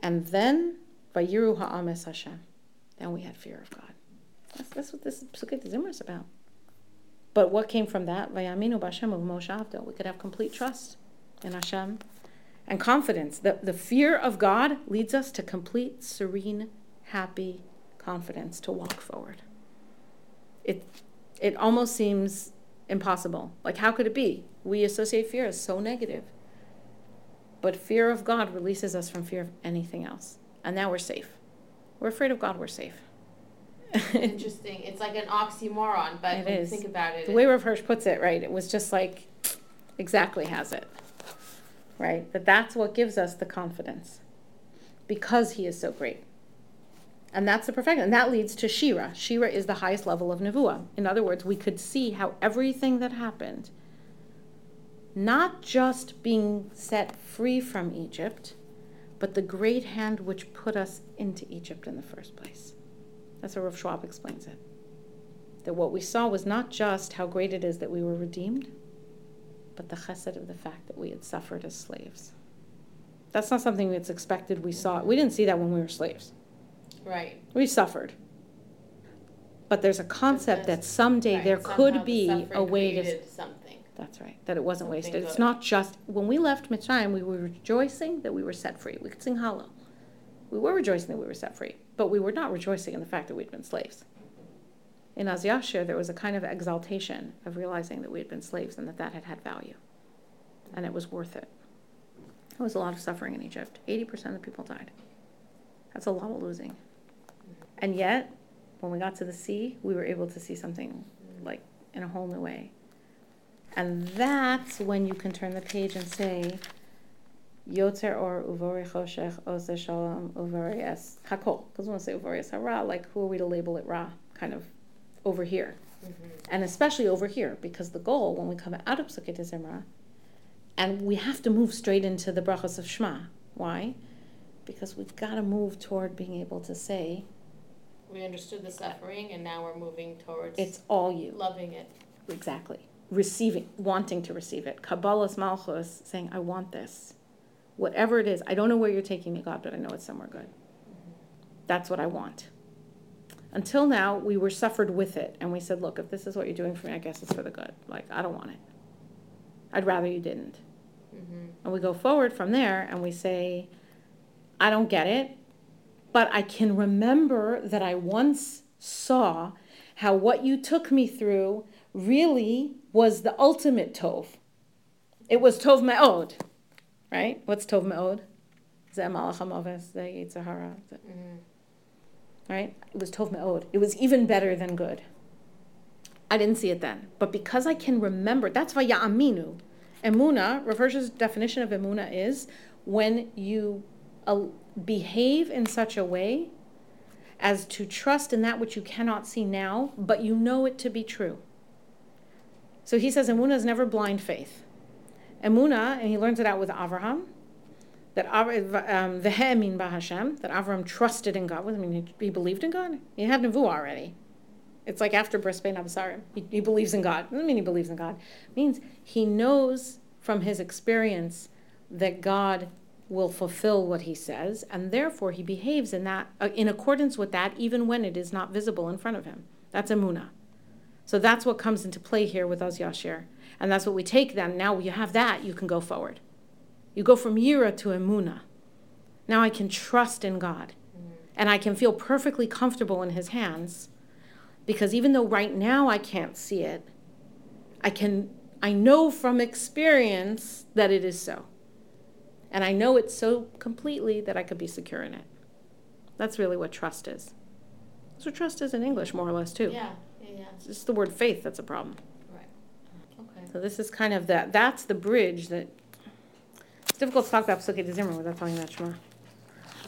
And then, Vayiru Ha'ames Hashem. Then we had fear of God. That's, that's what this Psuke de Zimra is about. But what came from that? Vayaminu Moshe We could have complete trust in Hashem and confidence. The, the fear of God leads us to complete, serene, happy confidence to walk forward. It, it almost seems impossible. Like, how could it be? We associate fear as so negative. But fear of God releases us from fear of anything else. And now we're safe. We're afraid of God, we're safe. Interesting. It's like an oxymoron, but It when you is. think about it, the way Rav Hirsch puts it, right, it was just like exactly has it. Right? That that's what gives us the confidence. Because he is so great. And that's the perfection. And that leads to Shira. Shira is the highest level of Nevuah. In other words, we could see how everything that happened, not just being set free from Egypt, but the great hand which put us into Egypt in the first place. That's how Rav Schwab explains it. That what we saw was not just how great it is that we were redeemed, but the chesed of the fact that we had suffered as slaves. That's not something that's expected. We saw we didn't see that when we were slaves. right. We suffered. But there's a concept that someday right. there could the be a way to. something. That's right. That it wasn't Something wasted. It's not just when we left Mitzrayim, we were rejoicing that we were set free. We could sing Hallel. We were rejoicing that we were set free, but we were not rejoicing in the fact that we'd been slaves. In Az Yashir, there was a kind of exaltation of realizing that we had been slaves and that that had had value, and it was worth it. There was a lot of suffering in Egypt. Eighty percent of the people died. That's a lot of losing. And yet, when we got to the sea, we were able to see something like in a whole new way. And that's when you can turn the page and say, Yotzer or uvori choshech ose shalom uvori es hakol. Because we want to say uvori es hara, like who are we to label it ra? Kind of over here. Mm-hmm. And especially over here, because the goal when we come out of Psuke de Zimra, and we have to move straight into the brachos of Shema. Why? Because we've got to move toward being able to say, We understood the suffering, and now we're moving towards it's all you. loving it. Exactly. Receiving, wanting to receive it. Kabbalas Malchus, saying, I want this. Whatever it is, I don't know where you're taking me, God, but I know it's somewhere good. That's what I want. Until now, we were suffered with it, and we said, look, if this is what you're doing for me, I guess it's for the good. Like, I don't want it. I'd rather you didn't. Mm-hmm. And we go forward from there and we say, I don't get it, but I can remember that I once saw how what you took me through really was the ultimate Tov. It was Tov Me'od, right? What's Tov Me'od? Zeh Malach HaMoves, Zeh Yetzer Hara, Zeh- Mm-hmm. right? It was Tov Me'od. It was even better than good. I didn't see it then. But because I can remember, that's why Ya'aminu. Emuna, Rav Hirsch's definition of emuna is when you uh, behave in such a way as to trust in that which you cannot see now, but you know it to be true. So he says emuna is never blind faith. Emuna, and he learns it out with Avraham, that um, Bahashem, that Avram trusted in God. Does mean? He, he believed in God? He had Nevuah already. It's like after Bris Bein HaBesarim. He, he believes in God. Doesn't mean he believes in God. It means he knows from his experience that God will fulfill what he says, and therefore he behaves in that uh, in accordance with that, even when it is not visible in front of him. That's emuna. So that's what comes into play here with Az Yashir, and that's what we take. Then now you have that, you can go forward. You go from yira to emuna. Now I can trust in God, mm-hmm. and I can feel perfectly comfortable in His hands, because even though right now I can't see it, I can. I know from experience that it is so. And I know it so completely that I could be secure in it. That's really what trust is. That's what trust is in English, more or less, too. Yeah, yeah, yeah, It's just the word faith that's a problem. So this is kind of that, that's the bridge that, it's difficult to talk about Psuke de Zimra without talking about Shema.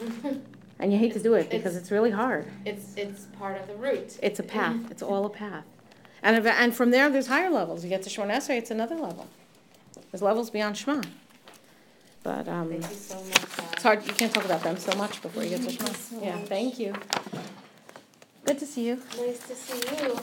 And you hate to do it because it's really hard. It's, it's part of the route. It's a path, it's all a path. And, if- and from there, there's higher levels. You get to Shemoneh Esrei, it's another level. There's levels beyond Shema. But, um, Thank you so much. uh, it's hard, you can't talk about them so much before you get to Shema. so Yeah, much. thank you. Good to see you. Nice to see you.